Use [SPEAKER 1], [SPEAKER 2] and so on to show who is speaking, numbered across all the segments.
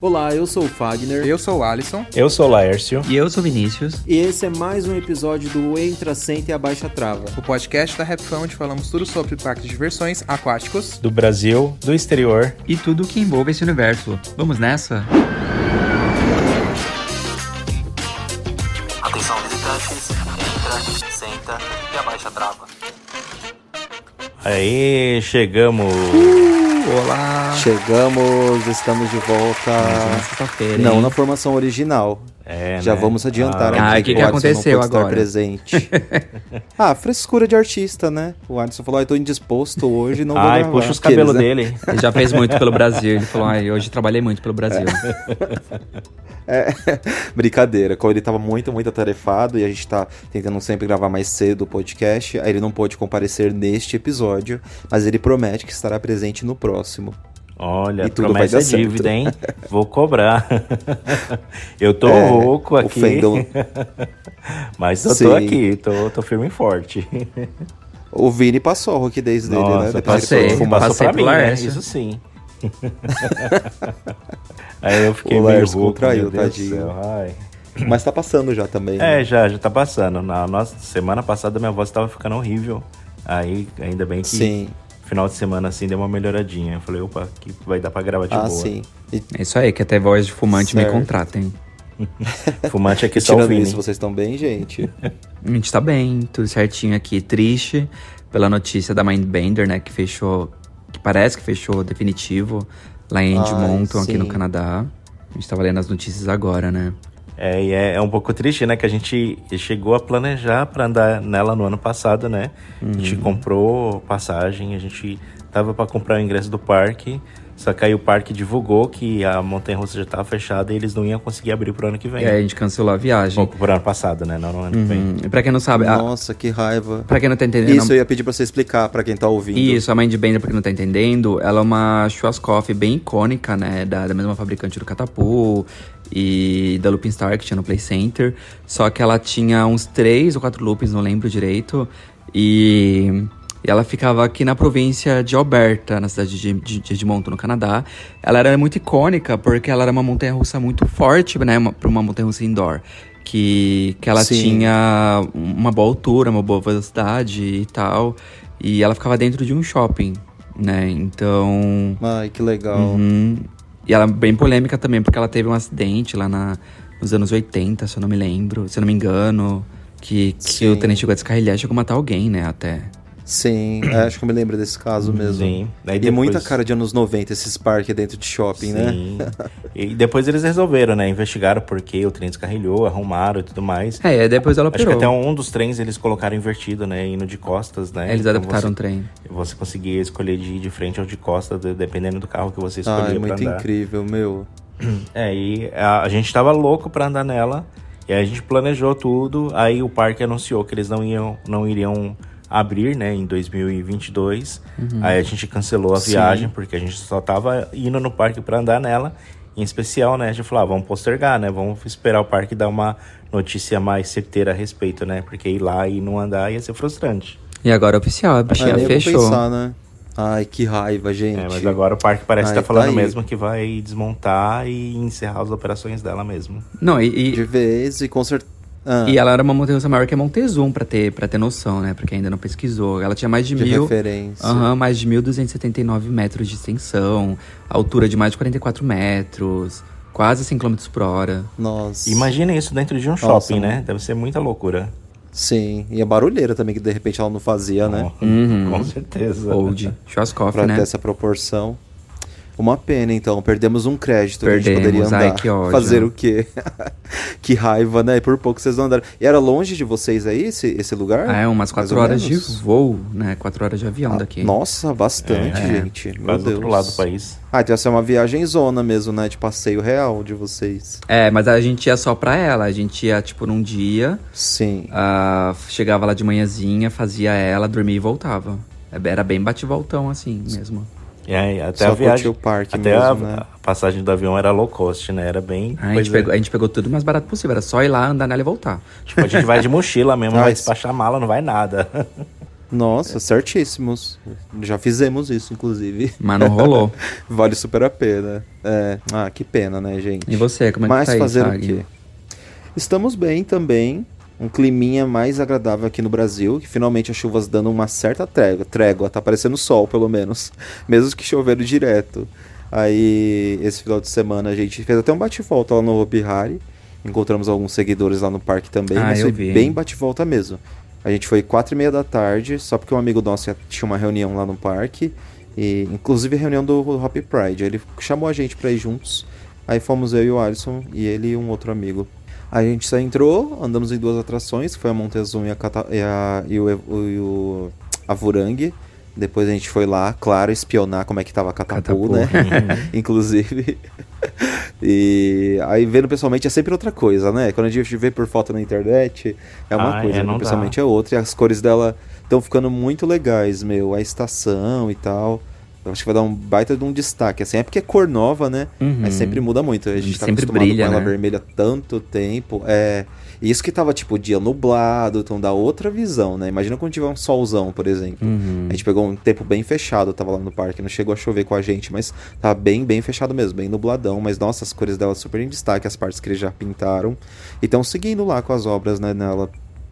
[SPEAKER 1] Olá, eu sou o Fagner.
[SPEAKER 2] Eu sou o Alisson.
[SPEAKER 3] Eu sou o Laércio.
[SPEAKER 4] E eu sou o Vinícius.
[SPEAKER 1] E esse é mais um episódio do Entra, Senta e Abaixa Trava.
[SPEAKER 2] O podcast da Rapfão onde falamos tudo sobre parques de diversões aquáticos.
[SPEAKER 3] Do Brasil, do exterior.
[SPEAKER 4] E tudo que envolve esse universo. Vamos nessa?
[SPEAKER 5] Atenção visitantes, entra, senta e abaixa a trava.
[SPEAKER 3] Aí, chegamos.
[SPEAKER 1] Olá! Chegamos, estamos de volta.
[SPEAKER 4] sexta-feira.
[SPEAKER 1] Não na formação original.
[SPEAKER 3] É,
[SPEAKER 1] Já
[SPEAKER 3] né?
[SPEAKER 1] vamos adiantar
[SPEAKER 4] Ah,
[SPEAKER 1] aqui
[SPEAKER 4] o que aconteceu agora?
[SPEAKER 1] presente. ah, frescura de artista, né? O Adson falou, ah, eu tô indisposto hoje, não vou
[SPEAKER 3] Ai,
[SPEAKER 1] gravar.
[SPEAKER 3] puxa os cabelos
[SPEAKER 1] né?
[SPEAKER 3] dele.
[SPEAKER 4] Ele já fez muito pelo Brasil. Ele falou, ai, hoje trabalhei muito pelo Brasil.
[SPEAKER 1] É, brincadeira, como ele tava muito, muito atarefado e a gente tá tentando sempre gravar mais cedo o podcast, aí ele não pôde comparecer neste episódio, mas ele promete que estará presente no próximo.
[SPEAKER 3] Olha,
[SPEAKER 1] E tudo vai
[SPEAKER 3] promessa
[SPEAKER 1] dar
[SPEAKER 3] é
[SPEAKER 1] certo.
[SPEAKER 3] dívida, hein? Vou cobrar. eu tô
[SPEAKER 1] É,
[SPEAKER 3] rouco aqui.
[SPEAKER 1] Fendel-
[SPEAKER 3] Mas eu
[SPEAKER 1] Sim.
[SPEAKER 3] tô aqui, tô, tô firme e forte.
[SPEAKER 1] O Vini passou a roquidez dele, né?
[SPEAKER 3] Nossa,
[SPEAKER 1] Depois
[SPEAKER 4] passei.
[SPEAKER 1] ele
[SPEAKER 3] passou
[SPEAKER 4] passei
[SPEAKER 3] pra mim, né? Isso sim. Aí eu fiquei
[SPEAKER 1] O
[SPEAKER 3] meio rouco,
[SPEAKER 1] contraiu,
[SPEAKER 3] meu Deus do
[SPEAKER 1] tadinho.
[SPEAKER 3] céu. Ai.
[SPEAKER 1] Mas tá passando já também.
[SPEAKER 3] É,
[SPEAKER 1] né?
[SPEAKER 3] já, já tá passando. Na nossa semana passada minha voz tava ficando horrível. Aí, ainda bem que
[SPEAKER 1] Sim.
[SPEAKER 3] Final de semana assim deu uma melhoradinha. Eu falei, opa, que vai dar pra gravar de
[SPEAKER 1] Ah,
[SPEAKER 3] boa.
[SPEAKER 1] sim. E
[SPEAKER 4] É isso aí, que até voz de fumante me
[SPEAKER 1] Certo.
[SPEAKER 4] contratem.
[SPEAKER 3] Fumante aqui só
[SPEAKER 1] tirando isso, vocês estão bem, gente?
[SPEAKER 4] A gente tá bem, tudo certinho aqui. Triste pela notícia da Mindbender, né? Que fechou. Que parece que fechou definitivo lá em Edmonton, aqui no. Canadá. A gente tava lendo as notícias agora, né?
[SPEAKER 3] É, e é, é um pouco triste, né? Que a gente chegou a planejar pra andar nela no ano passado, né? A gente
[SPEAKER 1] Uhum.
[SPEAKER 3] comprou passagem, a gente tava pra comprar o ingresso do parque. Só que aí o parque divulgou que a montanha-russa já tava fechada e eles não iam conseguir abrir pro ano que vem.
[SPEAKER 4] E aí a gente cancelou a viagem.
[SPEAKER 3] Ou pro ano passado, né? Não no ano que vem.
[SPEAKER 4] Hum, e pra quem não sabe, a,
[SPEAKER 1] Nossa, que raiva.
[SPEAKER 4] pra quem não tá entendendo.
[SPEAKER 1] Isso eu ia pedir pra você explicar pra quem tá ouvindo.
[SPEAKER 4] Isso, a Mindbender, pra quem não tá entendendo, ela é uma churrascoff bem icônica, né? Da, da mesma fabricante do Catapu e da Looping Star, que tinha no Play Center. Só que ela tinha uns três ou quatro loopings, não lembro direito. E, ela ficava aqui na província de Alberta, na cidade de, de, de Edmonton, no Canadá. Ela era muito icônica porque ela era uma montanha-russa muito forte, né? Uma, pra uma montanha-russa indoor. Que, que ela
[SPEAKER 1] Sim.
[SPEAKER 4] tinha uma boa altura, uma boa velocidade e tal. E ela ficava dentro de um shopping, né? Então.
[SPEAKER 1] Ai, que legal.
[SPEAKER 4] uhum. E ela é bem polêmica também, porque ela teve um acidente lá na, nos anos 80, se eu não me lembro, se eu não me engano. Que, que o tenente chegou a descarrilhar e chegou a matar alguém, né? Até.
[SPEAKER 1] Sim, é, acho que eu me lembro desse caso mesmo.
[SPEAKER 3] Sim. Daí
[SPEAKER 1] E
[SPEAKER 3] depois-
[SPEAKER 1] muita cara de anos 90 esses parques dentro de shopping, né?
[SPEAKER 3] Sim. e depois eles resolveram, né? Investigaram porque o trem descarrilhou, arrumaram e tudo mais.
[SPEAKER 4] É, e aí depois ela
[SPEAKER 3] Acho que até um dos trens eles colocaram invertido, né? Indo de costas, né?
[SPEAKER 4] Eles
[SPEAKER 3] Então
[SPEAKER 4] adaptaram
[SPEAKER 3] você,
[SPEAKER 4] o trem.
[SPEAKER 3] Você conseguia escolher de ir de frente ou de costa, de- dependendo do carro que você
[SPEAKER 1] Ah,
[SPEAKER 3] escolhia
[SPEAKER 1] é muito
[SPEAKER 3] andar.
[SPEAKER 1] incrível, meu.
[SPEAKER 3] É, e a, a gente tava louco pra andar nela. E aí a gente planejou tudo. Aí o parque anunciou que eles não iam, não iriam abrir, né, em 2022. Aí a gente cancelou a viagem porque a gente só tava indo no parque para andar nela. Em especial, né, a gente falou, ah, vamos postergar, né? Vamos esperar o parque dar uma notícia mais certeira a respeito, né? Porque ir lá e não andar ia ser frustrante.
[SPEAKER 4] E agora é oficial, a bichinha fechou.
[SPEAKER 1] pensar, né? Ai, que raiva, gente.
[SPEAKER 3] É, mas agora o parque parece
[SPEAKER 1] Ai,
[SPEAKER 3] que tá falando
[SPEAKER 1] tá
[SPEAKER 3] mesmo que vai desmontar e encerrar as operações dela mesmo.
[SPEAKER 4] Não, e,
[SPEAKER 1] De
[SPEAKER 4] e,
[SPEAKER 1] vez e com certeza. Ah,
[SPEAKER 4] e ela era uma montanha maior que a Montezum, pra ter, pra ter noção, né? Porque ainda não pesquisou. Ela tinha mais de,
[SPEAKER 1] de
[SPEAKER 4] mil.
[SPEAKER 1] referência.
[SPEAKER 4] Aham, mais de 1.279 metros de extensão, altura de mais de 44 metros, quase 100 km por hora.
[SPEAKER 1] Nossa.
[SPEAKER 3] Imagina isso dentro de um
[SPEAKER 1] Nossa,
[SPEAKER 3] shopping, né?
[SPEAKER 1] mano.
[SPEAKER 3] Deve ser muita loucura.
[SPEAKER 1] Sim, e a barulheira também, que de repente ela não fazia, né?
[SPEAKER 4] Uhum.
[SPEAKER 3] Com certeza.
[SPEAKER 4] Old. Schwarzkopf,
[SPEAKER 1] Pra
[SPEAKER 4] né?
[SPEAKER 1] ter essa proporção. Uma pena, então. Perdemos um crédito. que a gente
[SPEAKER 4] Perdemos.
[SPEAKER 1] poderia
[SPEAKER 4] Ai,
[SPEAKER 1] andar.
[SPEAKER 4] que ódio.
[SPEAKER 1] Fazer o quê? que raiva, né? Por pouco vocês não andaram. E era longe de vocês aí, esse, esse lugar?
[SPEAKER 4] Ah, é umas
[SPEAKER 1] Mais
[SPEAKER 4] 4
[SPEAKER 1] ou
[SPEAKER 4] horas de voo, né? 4 horas de avião
[SPEAKER 1] Ah,
[SPEAKER 4] daqui.
[SPEAKER 1] Nossa, bastante,
[SPEAKER 3] É,
[SPEAKER 1] gente. Meu
[SPEAKER 3] Quase do
[SPEAKER 1] Deus.
[SPEAKER 3] outro lado do país.
[SPEAKER 1] Ah, então ia ser uma viagem zona mesmo, né? De passeio real de vocês.
[SPEAKER 4] É, mas a gente ia só pra ela. A gente ia, tipo, num dia,
[SPEAKER 1] Sim.
[SPEAKER 4] ah, chegava lá de manhãzinha, fazia ela, dormia e voltava. É, Era bem bate-voltão, assim, mesmo.
[SPEAKER 3] E aí, até
[SPEAKER 1] Só
[SPEAKER 3] a viagem.
[SPEAKER 1] o parque
[SPEAKER 3] até
[SPEAKER 1] mesmo,
[SPEAKER 3] a,
[SPEAKER 1] né?
[SPEAKER 3] a passagem do avião era low cost, né? Era bem.
[SPEAKER 4] A gente, pegou, a gente pegou tudo o mais barato possível. Era só ir lá, andar nela e voltar.
[SPEAKER 3] Tipo, a gente vai de mochila mesmo, vai
[SPEAKER 1] Mas-
[SPEAKER 3] despachar mala, não vai nada.
[SPEAKER 1] Nossa, certíssimos. Já fizemos isso, inclusive.
[SPEAKER 4] Mas não rolou.
[SPEAKER 1] vale super a pena. É. Ah, que pena, né, gente?
[SPEAKER 4] E você, como é que
[SPEAKER 1] Mas
[SPEAKER 4] tá aí,
[SPEAKER 1] fazer o quê? Estamos bem também. Um climinha mais agradável aqui no Brasil, que finalmente as chuvas dando uma certa trégua. Trégua, tá aparecendo sol, pelo menos. Mesmo que chovendo direto. Aí, esse final de semana, a gente fez até um bate-volta lá no Hopi Hari. Encontramos alguns seguidores lá no parque também,
[SPEAKER 4] Ah,
[SPEAKER 1] mas foi
[SPEAKER 4] vi.
[SPEAKER 1] bem bate-volta mesmo. A gente foi quatro e meia da tarde, só porque um amigo nosso tinha uma reunião lá no parque. E, inclusive a reunião do Hopi Pride. Ele chamou a gente pra ir juntos. Aí fomos eu e o Alisson e ele e um outro amigo. A gente só entrou, andamos em duas atrações, que foi a Montezum e, a Cata- e, a, e o, e o a Vurangue. Depois a gente foi lá, claro, espionar como é que tava a Catapu,
[SPEAKER 4] Catapu.
[SPEAKER 1] né? Inclusive. e aí vendo pessoalmente é sempre outra coisa, né? Quando a gente vê por foto na internet, é uma
[SPEAKER 3] Ah,
[SPEAKER 1] coisa,
[SPEAKER 3] é,
[SPEAKER 1] vendo
[SPEAKER 3] não dá.
[SPEAKER 1] pessoalmente é outra. E as cores dela estão ficando muito legais, meu. A estação e tal. Eu acho que vai dar um baita de um destaque, assim. É porque é cor nova, né?
[SPEAKER 4] Uhum.
[SPEAKER 1] Mas sempre muda muito. A gente tá
[SPEAKER 4] Sempre
[SPEAKER 1] acostumado
[SPEAKER 4] brilha,
[SPEAKER 1] com ela
[SPEAKER 4] né?
[SPEAKER 1] vermelha tanto tempo. É. Isso que tava, tipo, dia nublado, então dá outra visão, né? Imagina quando tiver um solzão, por exemplo.
[SPEAKER 4] Uhum.
[SPEAKER 1] A gente pegou um tempo bem fechado, tava lá no parque, não chegou a chover com a gente, mas tava bem, bem fechado mesmo, bem nubladão. Mas nossa, as cores dela super em destaque, as partes que eles já pintaram. E estão seguindo lá com as obras, né, nela.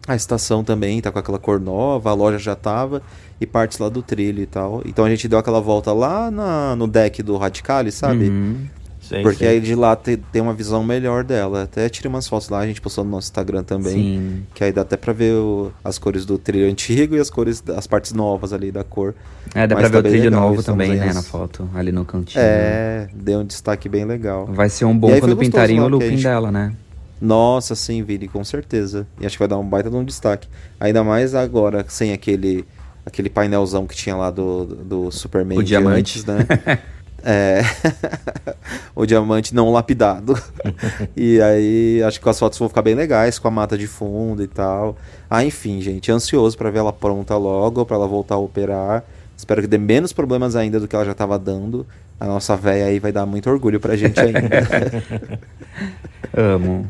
[SPEAKER 1] A estação também tá com aquela cor nova, a loja já tava, e partes lá do trilho e tal. Então a gente deu aquela volta lá na- no deck do Radicali, sabe?
[SPEAKER 4] Uhum.
[SPEAKER 3] Sei,
[SPEAKER 1] Porque
[SPEAKER 3] sei.
[SPEAKER 1] aí de lá te- tem uma visão melhor dela. Até tirei umas fotos lá, a gente postou no nosso Instagram também.
[SPEAKER 4] Sim.
[SPEAKER 1] Que aí dá até pra ver o- as cores do trilho antigo e as cores, as partes novas ali da cor.
[SPEAKER 4] É, dá
[SPEAKER 1] Mas
[SPEAKER 4] pra ver
[SPEAKER 1] tá
[SPEAKER 4] o trilho
[SPEAKER 1] legal,
[SPEAKER 4] novo também, né,
[SPEAKER 1] as-
[SPEAKER 4] na foto, ali no cantinho.
[SPEAKER 1] É, deu um destaque bem legal.
[SPEAKER 4] Vai ser um bom
[SPEAKER 1] aí
[SPEAKER 4] quando pintarem o looping
[SPEAKER 1] gente-
[SPEAKER 4] dela, né?
[SPEAKER 1] Nossa, sim, Vini, com certeza. E acho que vai dar um baita de um destaque. Ainda mais agora, sem aquele aquele painelzão que tinha lá do, do Superman
[SPEAKER 4] O diamante.
[SPEAKER 1] antes, né? é. o diamante não lapidado. e aí, acho que as fotos vão ficar bem legais, com a mata de fundo e tal. Ah, enfim, gente, ansioso pra ver ela pronta logo, pra ela voltar a operar. Espero que dê menos problemas ainda do que ela já tava dando. A nossa véia aí vai dar muito orgulho pra gente ainda.
[SPEAKER 4] Amo.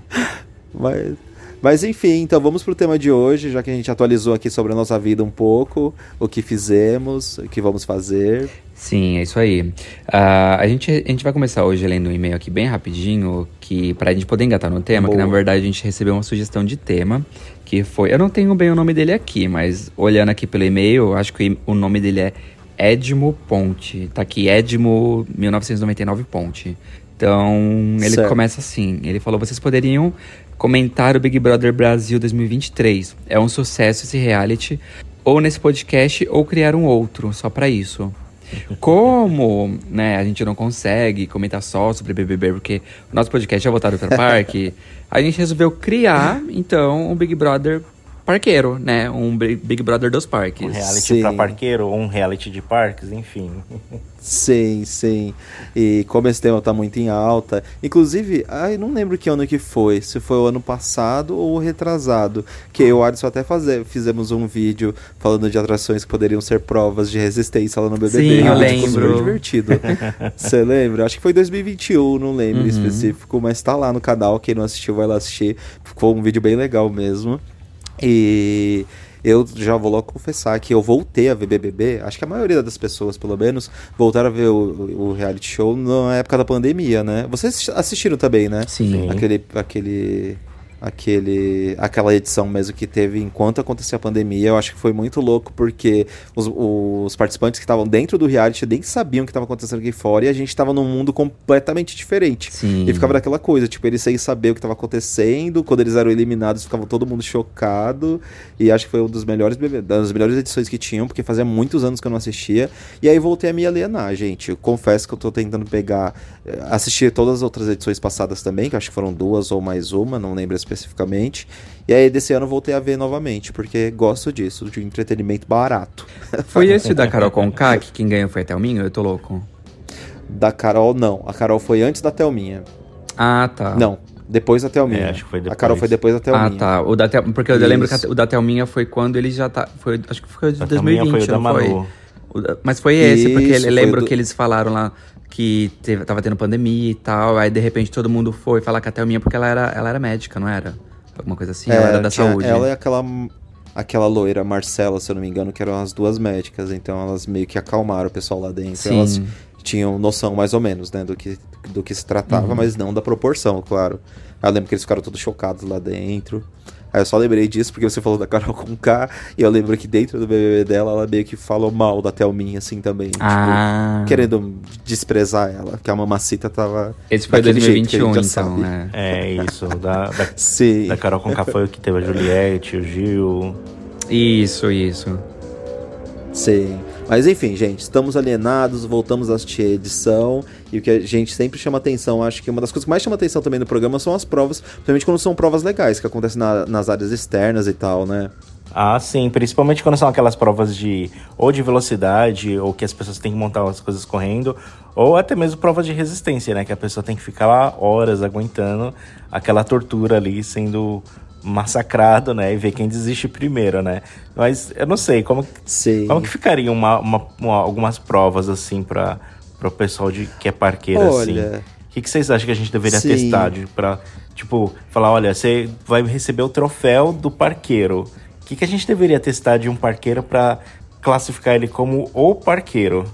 [SPEAKER 1] Mas, mas enfim, então vamos pro tema de hoje, já que a gente atualizou aqui sobre a nossa vida um pouco, o que fizemos, o que vamos fazer.
[SPEAKER 4] Sim, é isso aí. Ah, a, gente, a gente vai começar hoje lendo um e-mail aqui bem rapidinho, que pra gente poder engatar no tema, que
[SPEAKER 1] Boa.
[SPEAKER 4] na verdade a gente recebeu uma sugestão de tema, que foi. Eu não tenho bem o nome dele aqui, mas olhando aqui pelo e-mail, acho que o nome dele é Edmo Ponte. Tá aqui, Edmo 1999 Ponte. Então, ele
[SPEAKER 1] Certo.
[SPEAKER 4] começa assim. Ele falou: vocês poderiam comentar o Big Brother Brasil 2023. É um sucesso esse reality. Ou nesse podcast, ou criar um outro, só pra isso. Como né, a gente não consegue comentar só sobre BBB, porque o nosso podcast é voltado para o parque, a gente resolveu criar, então, um Big Brother parqueiro, né? Um Big Brother dos parques.
[SPEAKER 3] Um reality
[SPEAKER 1] Sim.
[SPEAKER 3] pra parqueiro, ou um reality de parques, enfim.
[SPEAKER 1] Sim, sim. E como esse tema tá muito em alta. Inclusive, ai, não lembro que ano que foi. Se foi o ano passado ou o retrasado. Que eu e o Alisson até faze- fizemos um vídeo falando de atrações que poderiam ser provas de resistência lá no BBB.
[SPEAKER 4] Sim, eu
[SPEAKER 1] super
[SPEAKER 4] lembro.
[SPEAKER 1] divertido. Você lembra? Acho que foi 2021, não lembro em específico. Mas tá lá no canal. Quem não assistiu vai lá assistir. Ficou um vídeo bem legal mesmo. E eu já vou logo confessar que eu voltei a ver BBB, acho que a maioria das pessoas, pelo menos, voltaram a ver o, o reality show na época da pandemia, né? Vocês assistiram também, né?
[SPEAKER 4] Sim.
[SPEAKER 1] Aquele, aquele, aquele, aquela edição mesmo que teve enquanto acontecia a pandemia, eu acho que foi muito louco porque os, os participantes que estavam dentro do reality nem sabiam o que estava acontecendo aqui fora e a gente estava num mundo completamente diferente.
[SPEAKER 4] Sim.
[SPEAKER 1] E ficava daquela coisa, tipo, eles sem saber o que estava acontecendo, quando eles eram eliminados, ficava todo mundo chocado. E acho que foi uma dos melhores das melhores edições que tinham, porque fazia muitos anos que eu não assistia. E aí voltei a me alienar, gente. Eu confesso que eu tô tentando pegar. Assistir todas as outras edições passadas também, que eu acho que foram duas ou mais uma, não lembro especificamente. E aí desse ano eu voltei a ver novamente, porque gosto disso, de um entretenimento barato.
[SPEAKER 4] Foi esse da Carol Conká que quem ganhou foi a Thelminha? Eu tô louco.
[SPEAKER 1] Da Carol, não. A Carol foi antes da Thelminha.
[SPEAKER 4] Ah, tá.
[SPEAKER 1] Não, depois da Thelminha.
[SPEAKER 3] É, acho que foi
[SPEAKER 1] A Carol
[SPEAKER 3] depois.
[SPEAKER 1] foi depois da
[SPEAKER 4] Ah,
[SPEAKER 1] Thelminha.
[SPEAKER 4] tá. O da Tel... Porque eu lembro que
[SPEAKER 1] Isso.
[SPEAKER 4] a- o da Thelminha foi quando ele já tá. Foi, acho que foi de
[SPEAKER 3] Da Thelminha
[SPEAKER 4] 2020,
[SPEAKER 3] foi o da
[SPEAKER 4] não foi? Da- Mas foi esse, porque
[SPEAKER 1] Isso,
[SPEAKER 4] eu
[SPEAKER 1] foi
[SPEAKER 4] lembro
[SPEAKER 1] do-
[SPEAKER 4] que eles falaram lá que teve, tava tendo pandemia e tal. Aí de repente todo mundo foi falar com a Thelminha porque ela era, ela era médica, não era? Alguma coisa assim, ela era da
[SPEAKER 1] É, tinha
[SPEAKER 4] saúde.
[SPEAKER 1] Ela e aquela, aquela loira, Marcela, se eu não me engano, que eram as duas médicas. Então elas meio que acalmaram o pessoal lá dentro.
[SPEAKER 4] Sim.
[SPEAKER 1] Elas tinham noção mais ou menos, né, do que, do que se tratava,
[SPEAKER 4] Uhum.
[SPEAKER 1] mas não da proporção, claro. Eu lembro que eles ficaram todos chocados lá dentro. Aí eu só lembrei disso porque você falou da Carol com K. E eu lembro que dentro do BBB dela, ela meio que falou mal da Thelminha, assim, também.
[SPEAKER 4] Ah.
[SPEAKER 1] Tipo, querendo desprezar ela. Que a mamacita tava.
[SPEAKER 4] Esse foi
[SPEAKER 1] daquele jeito que a
[SPEAKER 4] 2021,
[SPEAKER 1] gente já
[SPEAKER 4] então,
[SPEAKER 1] sabe.
[SPEAKER 4] né?
[SPEAKER 3] É isso. Da, da,
[SPEAKER 1] Sim.
[SPEAKER 3] da Carol Conká foi o que teve a Juliette, o Gil.
[SPEAKER 4] Isso, isso.
[SPEAKER 1] Sim. Mas enfim, gente, estamos alienados, voltamos a assistir a edição. E o que a gente sempre chama atenção, acho que uma das coisas que mais chama atenção também no programa são as provas, principalmente quando são provas legais, que acontecem na- nas áreas externas e tal, né?
[SPEAKER 3] Ah, sim, principalmente quando são aquelas provas de ou de velocidade, ou que as pessoas têm que montar as coisas correndo, ou até mesmo provas de resistência, né? Que a pessoa tem que ficar lá horas aguentando aquela tortura ali sendo massacrado, né? E ver quem desiste primeiro, né? Mas eu não sei, como,
[SPEAKER 1] Sim.
[SPEAKER 3] como que ficaria uma, uma- uma- algumas provas assim para o pessoal de, que é parqueiro assim?
[SPEAKER 1] Olha,
[SPEAKER 3] O que, que vocês acham que a gente deveria
[SPEAKER 1] Sim.
[SPEAKER 3] testar de, pra, tipo, falar, olha, você vai receber o troféu do parqueiro. O que, que a gente deveria testar de um parqueiro pra classificar ele como o parqueiro?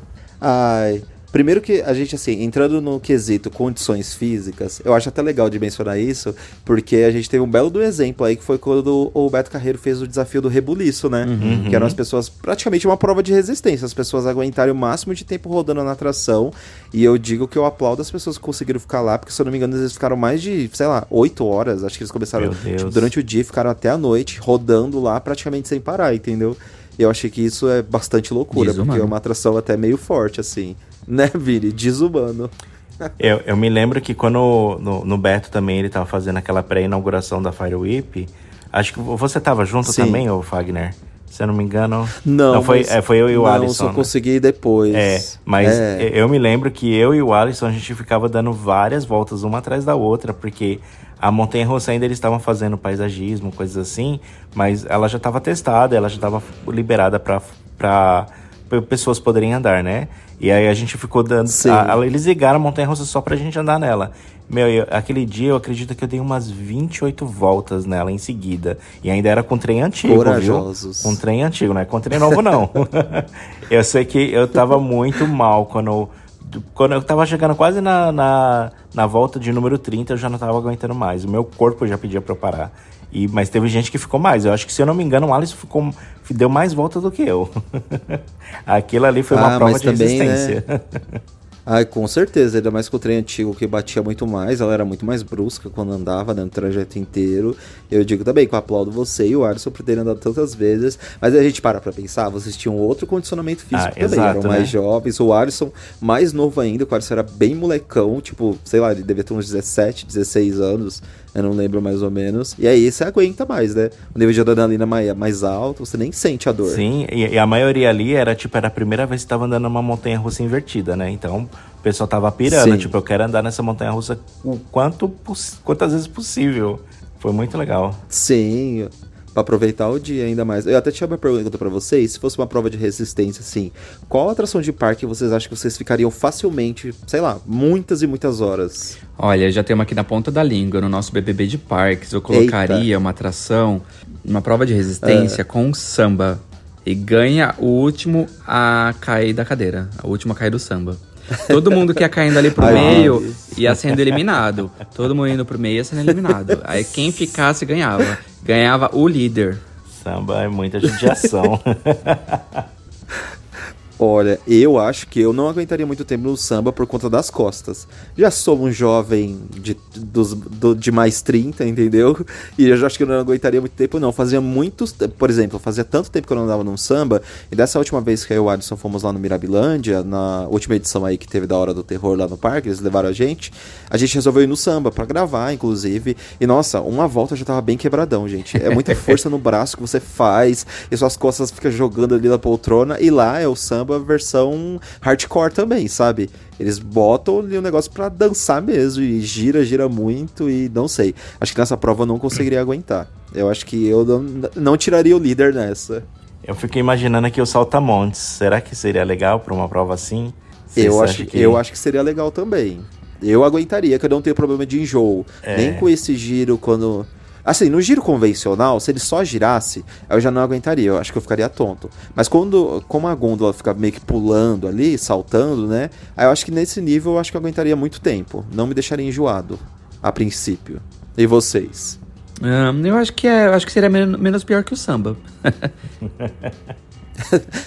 [SPEAKER 1] Ai. Primeiro que a gente, assim, entrando no quesito condições físicas, eu acho até legal de mencionar isso, porque a gente teve um belo do exemplo aí, que foi quando o Beto Carreiro fez o desafio do rebuliço, né? Que eram as pessoas, praticamente uma prova de resistência, as pessoas aguentarem o máximo de tempo rodando na atração, e eu digo que eu aplaudo as pessoas que conseguiram ficar lá, porque se eu não me engano, eles ficaram mais de, sei lá, oito horas, acho que eles começaram, tipo, durante o dia, ficaram até a noite, rodando lá praticamente sem parar, entendeu? Eu achei que isso é bastante loucura, porque
[SPEAKER 4] Desumano.
[SPEAKER 1] é uma atração até meio forte, assim. Né, Vini? Desumano.
[SPEAKER 3] Eu, eu me lembro que quando no, no Beto também ele tava fazendo aquela pré-inauguração da Fire Whip, acho que você tava junto
[SPEAKER 1] Sim.
[SPEAKER 3] também, ô Fagner? Se eu não me engano.
[SPEAKER 1] Não,
[SPEAKER 3] foi,
[SPEAKER 1] mas-
[SPEAKER 3] é, foi eu e o
[SPEAKER 1] não,
[SPEAKER 3] Alisson.
[SPEAKER 1] só
[SPEAKER 3] né?
[SPEAKER 1] consegui depois.
[SPEAKER 3] É, mas
[SPEAKER 1] É.
[SPEAKER 3] eu me lembro que eu e o Alisson a gente ficava dando várias voltas uma atrás da outra, porque a montanha russa ainda eles estavam fazendo paisagismo, coisas assim, mas ela já estava testada, ela já estava liberada para pessoas poderem andar, né? E aí a gente ficou dando. A- a- eles ligaram a montanha russa só pra gente andar nela. Meu, eu- aquele dia eu acredito que eu dei umas 28 voltas nela em seguida. E ainda era com trem antigo,
[SPEAKER 1] Corajosos.
[SPEAKER 3] viu? Com trem antigo, não é com trem novo, não. eu sei que eu tava muito mal quando eu, quando eu tava chegando quase na, na, na volta de número 30, eu já não tava aguentando mais. O meu corpo já pedia pra eu parar. E, mas teve gente que ficou mais. Eu acho que, se eu não me engano, o Alisson ficou, deu mais voltas do que eu. Aquilo ali foi uma
[SPEAKER 1] Ah,
[SPEAKER 3] prova
[SPEAKER 1] mas
[SPEAKER 3] de
[SPEAKER 1] também, né?
[SPEAKER 3] resistência.
[SPEAKER 1] Ai, com certeza, ainda mais com o trem antigo que batia muito mais, ela era muito mais brusca quando andava né, no trajeto inteiro. Eu digo também que eu aplaudo você e o Alisson por terem andado tantas vezes, mas a gente para pra pensar, vocês tinham outro condicionamento físico
[SPEAKER 3] Ah,
[SPEAKER 1] também,
[SPEAKER 3] exato,
[SPEAKER 1] eram mais
[SPEAKER 3] né?
[SPEAKER 1] jovens, o Alisson mais novo ainda, o Alisson era bem molecão, tipo, sei lá, ele devia ter uns 17, 16 anos, Eu não lembro mais ou menos. E aí você aguenta mais, né? O nível de adrenalina mais, mais alto, você nem sente a dor.
[SPEAKER 3] Sim, e, a maioria ali era tipo, era a primeira vez que tava andando numa montanha russa invertida, né? Então o pessoal tava pirando,
[SPEAKER 1] Sim.
[SPEAKER 3] tipo, eu quero andar nessa montanha russa o quanto, quantas vezes possível. Foi muito legal.
[SPEAKER 1] Sim, pra aproveitar o dia ainda mais. Eu até tinha uma pergunta pra vocês, se fosse uma prova de resistência, assim, qual atração de parque vocês acham que vocês ficariam facilmente, sei lá, muitas e muitas horas?
[SPEAKER 4] Olha, já tem uma aqui na ponta da língua, no nosso BBB de parques. Eu colocaria uma atração, uma prova de resistência com samba. E ganha o último a cair da cadeira, o último a cair do samba. Todo mundo que ia caindo ali pro
[SPEAKER 1] Ai,
[SPEAKER 4] meio
[SPEAKER 1] Deus.
[SPEAKER 4] ia sendo eliminado. Todo mundo indo pro meio ia sendo eliminado. Aí quem ficasse ganhava. Ganhava o líder.
[SPEAKER 3] Samba é muita judiação.
[SPEAKER 1] Olha, eu acho que eu não aguentaria muito tempo no samba por conta das costas. Já sou um jovem de, dos, do- de mais 30, entendeu? E eu já acho que eu não aguentaria muito tempo, não. Fazia muitos. Por exemplo, fazia tanto tempo que eu não andava num samba. E dessa última vez que eu e o Adson fomos lá no Mirabilândia, na última edição aí que teve da Hora do Terror lá no parque, eles levaram a gente. A gente resolveu ir no samba pra gravar, inclusive. E nossa, uma volta eu já tava bem quebradão, gente. É muita força no braço que você faz, e suas costas ficam jogando ali na poltrona. E lá é o samba versão hardcore também, sabe? Eles botam ali o negócio pra dançar mesmo, e gira, gira muito, e não sei. Acho que nessa prova eu não conseguiria aguentar. Eu acho que eu não, não tiraria o líder nessa.
[SPEAKER 3] eu fiquei imaginando aqui o saltamontes. Será que seria legal pra uma prova assim? Vocês
[SPEAKER 1] Eu acho, eu acho que seria legal também. Eu aguentaria, que eu não tenho problema de enjoo.
[SPEAKER 3] É.
[SPEAKER 1] Nem com esse giro quando. Assim, no giro convencional, se ele só girasse, eu já não aguentaria, eu acho que eu ficaria tonto. Mas quando, como a gôndola fica meio que pulando ali, saltando, né? Aí eu acho que nesse nível eu acho que eu aguentaria muito tempo. Não me deixaria enjoado, a princípio. E vocês?
[SPEAKER 4] Eu acho que é, eu acho que seria men- menos pior que o samba.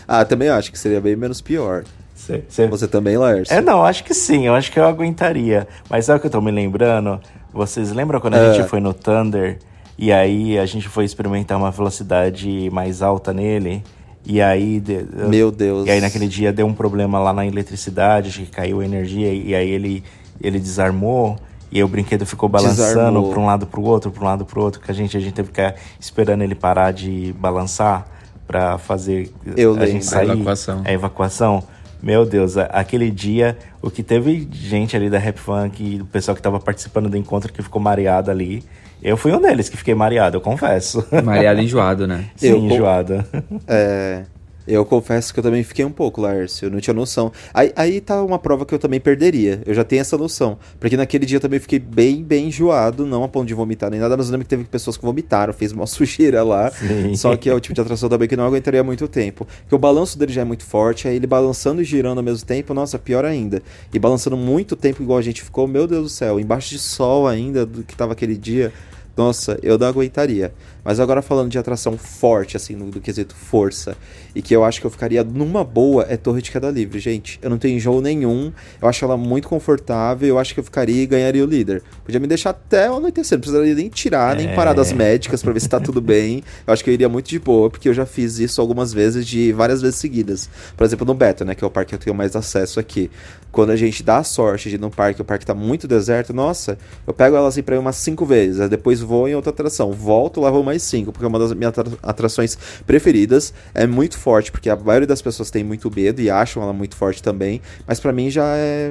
[SPEAKER 1] Ah, também acho que seria bem menos pior.
[SPEAKER 3] Cê- cê-
[SPEAKER 1] Você também, Lars?
[SPEAKER 3] É, não, acho que sim, eu acho que eu aguentaria. Mas sabe o que eu tô me lembrando? Vocês lembram quando a
[SPEAKER 1] Ah.
[SPEAKER 3] gente foi no Thunder e aí a gente foi experimentar uma velocidade mais alta nele? E aí.
[SPEAKER 1] Meu Deus.
[SPEAKER 3] E aí naquele dia deu um problema lá na eletricidade, acho que caiu a energia e aí ele, ele desarmou. E aí o brinquedo ficou balançando pra um lado pro outro, pra um lado pro outro, que a gente, a gente teve que ficar esperando ele parar de balançar pra fazer
[SPEAKER 1] Eu
[SPEAKER 3] a
[SPEAKER 1] lembro.
[SPEAKER 3] gente sair.
[SPEAKER 4] A evacuação.
[SPEAKER 3] A evacuação. Meu Deus, aquele dia, o que teve gente ali da Rap Funk, o pessoal que tava participando do encontro que ficou mareado ali. Eu fui um deles que fiquei mareado, eu confesso.
[SPEAKER 4] Mareado enjoado, né?
[SPEAKER 3] Sim,
[SPEAKER 1] Eu-
[SPEAKER 3] enjoado.
[SPEAKER 1] É. Eu confesso que eu também fiquei um pouco, Lars. Eu não tinha noção. Aí, aí tá uma prova que eu também perderia. Eu já tenho essa noção. Porque naquele dia eu também fiquei bem, bem enjoado. Não a ponto de vomitar nem nada, mas eu lembro que teve pessoas que vomitaram, fez uma sujeira lá.
[SPEAKER 3] Sim.
[SPEAKER 1] Só que é o tipo de atração também que não aguentaria muito tempo. Porque o balanço dele já é muito forte. Aí ele balançando e girando ao mesmo tempo, nossa, pior ainda. E balançando muito tempo igual a gente ficou, meu Deus do céu, embaixo de sol ainda do que tava aquele dia. Nossa, eu não aguentaria. Mas agora falando de atração forte, assim, no, do quesito força, e que eu acho que eu ficaria numa boa, é Torre de Queda Livre, gente. Eu não tenho enjoo nenhum, eu acho ela muito confortável, eu acho que eu ficaria e ganharia o líder. Podia me deixar até o anoitecer, não precisaria nem tirar, nem
[SPEAKER 3] É.
[SPEAKER 1] parar das médicas pra ver se tá tudo bem. Eu acho que eu iria muito de boa, porque eu já fiz isso algumas vezes, de várias vezes seguidas. Por exemplo, no Beto, né, que é o parque que eu tenho mais acesso aqui. Quando a gente dá a sorte de ir num parque, o parque tá muito deserto, nossa, eu pego ela assim pra ir umas cinco vezes, depois vou em outra atração, volto, lá vou mais cinco, porque é uma das minhas atra- atrações preferidas. É muito forte, porque a maioria das pessoas tem muito medo e acham ela muito forte também, mas pra mim já é.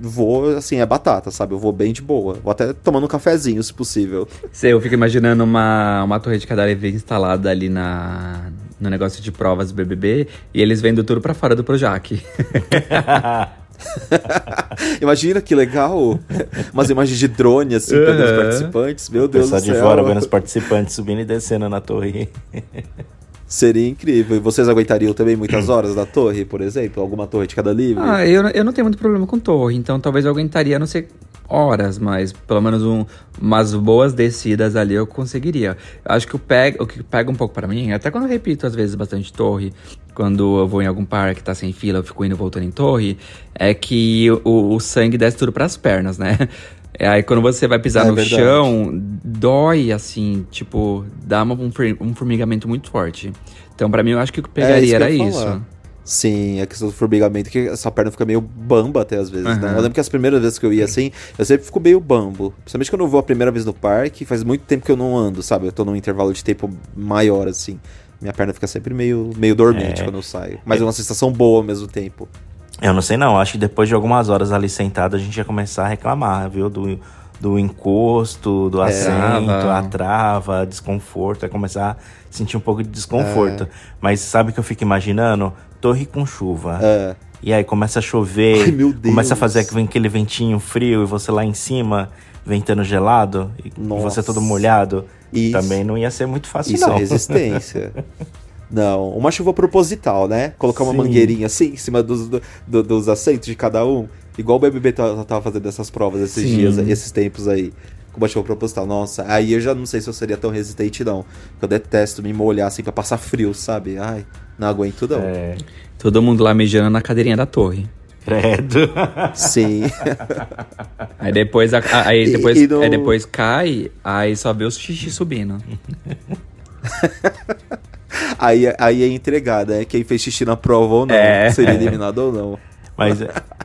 [SPEAKER 1] Vou, assim, é batata, sabe? Eu vou bem de boa. Vou até tomando um cafezinho, se possível.
[SPEAKER 4] Sei, eu fico imaginando uma, uma torre de livre instalada ali na, no negócio de provas do BBB e eles vendo tudo pra fora do Projac.
[SPEAKER 1] Imagina que legal! Umas imagens de drone, assim, pegando os
[SPEAKER 4] Uhum.
[SPEAKER 1] participantes. Meu Deus
[SPEAKER 3] pessoal
[SPEAKER 1] do
[SPEAKER 3] de
[SPEAKER 1] céu.
[SPEAKER 3] fora vendo os participantes subindo e descendo na torre.
[SPEAKER 1] Seria incrível. E vocês aguentariam também muitas horas da torre, por exemplo? Alguma torre de cada livre?
[SPEAKER 4] Ah, eu, eu não tenho muito problema com torre, então talvez eu aguentaria, não sei horas, mas pelo menos um, umas boas descidas ali eu conseguiria. Eu acho que o, pega, o que pega um pouco pra mim, até quando eu repito às vezes bastante torre, quando eu vou em algum parque que tá sem fila, eu fico indo e voltando em torre, é que o, o sangue desce tudo pras pernas, né? É, aí quando você vai pisar
[SPEAKER 1] É
[SPEAKER 4] no
[SPEAKER 1] verdade.
[SPEAKER 4] chão, dói assim, tipo, dá uma- um, for- formigamento muito forte. Então pra mim eu acho que o que
[SPEAKER 1] É,
[SPEAKER 4] pegaria
[SPEAKER 1] isso que
[SPEAKER 4] era isso.
[SPEAKER 1] Sim, a questão do formigamento, que essa perna fica meio bamba até às vezes, né?
[SPEAKER 4] Aham.
[SPEAKER 1] Eu lembro que as primeiras vezes que eu ia assim, eu sempre fico meio bambo. Principalmente quando eu vou a primeira vez no parque, faz muito tempo que eu não ando, sabe? Eu tô num intervalo de tempo maior, assim. Minha perna fica sempre meio, meio dormente
[SPEAKER 3] É.
[SPEAKER 1] quando eu saio. Mas é uma sensação boa ao mesmo tempo.
[SPEAKER 3] Eu não sei não, acho que depois de algumas horas ali sentado a gente ia começar a reclamar, viu? Do, do encosto, do assento,
[SPEAKER 4] Trava.
[SPEAKER 3] a trava, desconforto, ia começar a sentir um pouco de desconforto. Mas sabe o que eu fico imaginando? Torre com chuva.
[SPEAKER 1] É.
[SPEAKER 3] E aí começa a chover,
[SPEAKER 1] Ai, meu Deus.
[SPEAKER 3] começa a fazer aquele aquele ventinho frio e você lá em cima, ventando gelado, e
[SPEAKER 1] Nossa.
[SPEAKER 3] você todo molhado.
[SPEAKER 1] Isso.
[SPEAKER 3] Também não ia ser muito fácil
[SPEAKER 1] Isso
[SPEAKER 3] não.
[SPEAKER 1] é resistência. Não, uma chuva proposital, né? Colocar uma
[SPEAKER 3] Sim.
[SPEAKER 1] mangueirinha assim em cima dos, do- do- dos assentos de cada um. Igual o BBB tava, tava fazendo essas provas esses
[SPEAKER 4] Sim.
[SPEAKER 1] dias, esses tempos aí. Com uma chuva proposital. Nossa, aí eu já não sei se eu seria tão resistente, não. Porque eu detesto me molhar assim pra passar frio, sabe? Ai, não aguento, não.
[SPEAKER 3] É,
[SPEAKER 4] Todo mundo lá mijando na cadeirinha da torre.
[SPEAKER 3] Credo.
[SPEAKER 1] Sim.
[SPEAKER 4] Aí depois, a- aí
[SPEAKER 1] E-
[SPEAKER 4] depois,
[SPEAKER 1] e no-
[SPEAKER 4] aí depois cai, aí só vê os xixi subindo.
[SPEAKER 1] aí, aí é entregada, é quem fez xixi na prova ou não.
[SPEAKER 4] É.
[SPEAKER 1] Seria eliminado ou não.
[SPEAKER 3] Mas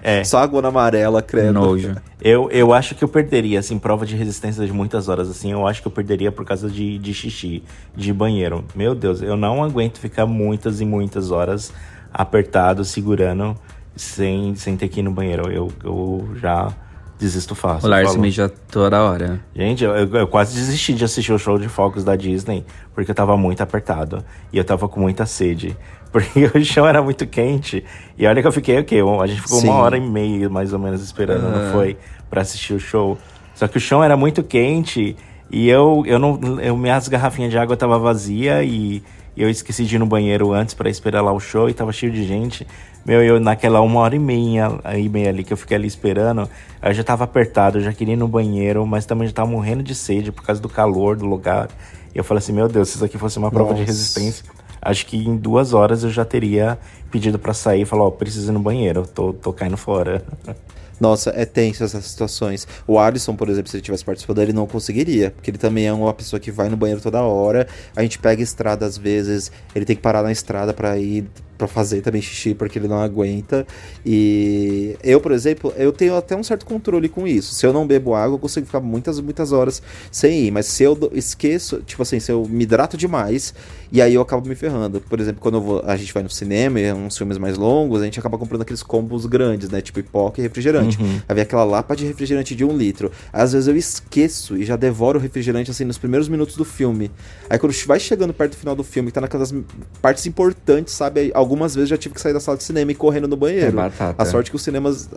[SPEAKER 3] é,
[SPEAKER 1] Só água na amarela, credo.
[SPEAKER 4] Nojo.
[SPEAKER 3] Eu, eu acho que eu perderia, assim, prova de resistência de muitas horas, assim, eu acho que eu perderia por causa de, de xixi, de banheiro. Meu Deus, eu não aguento ficar muitas e muitas horas apertado, segurando, sem, sem ter que ir no banheiro. Eu, eu já desisto fácil.
[SPEAKER 4] O Lars mija toda hora.
[SPEAKER 3] Gente, eu, eu quase desisti de assistir o show de fogos da Disney, porque eu tava muito apertado. E eu tava com muita sede. Porque o chão era muito quente. E olha que eu fiquei o quê? A gente ficou
[SPEAKER 1] Sim.
[SPEAKER 3] uma hora e meia, mais ou menos, esperando, não foi? Pra assistir o show. Só que o chão era muito quente e eu, eu não. Eu, minhas garrafinhas de água tava vazia e, e eu esqueci de ir no banheiro antes pra esperar lá o show e tava cheio de gente. Meu, eu naquela uma hora e meia, e meia ali que eu fiquei ali esperando, eu já tava apertado, eu já queria ir no banheiro, mas também já tava morrendo de sede por causa do calor do lugar. E eu falei assim, meu Deus, se isso aqui fosse uma prova de
[SPEAKER 1] Nossa.
[SPEAKER 3] resistência, acho que em duas horas eu já teria pedido pra sair e falar, ó, preciso ir no banheiro, tô, tô caindo fora.
[SPEAKER 1] Nossa, é tenso essas situações. O Alisson, por exemplo, se ele tivesse participado, ele não conseguiria. Porque ele também é uma pessoa que vai no banheiro toda hora. A gente pega estrada às vezes, ele tem que parar na estrada pra ir pra fazer também xixi, porque ele não aguenta. E eu, por exemplo, eu tenho até um certo controle com isso. Se eu não bebo água, eu consigo ficar muitas, muitas horas sem ir. Mas se eu esqueço, tipo assim, se eu me hidrato demais, e aí eu acabo me ferrando. Por exemplo, quando vou- a gente vai no cinema, é uns filmes mais longos, a gente acaba comprando aqueles combos grandes, né? Tipo pipoca e refrigerante. Aí vem aquela lapa de refrigerante de um litro. Às vezes eu esqueço e já devoro o refrigerante assim nos primeiros minutos do filme. Aí quando vai chegando perto do final do filme, que tá naquelas partes importantes, sabe? Algumas vezes já tive que sair da sala de cinema e correndo no banheiro.
[SPEAKER 4] É.
[SPEAKER 1] A sorte que os cinemas,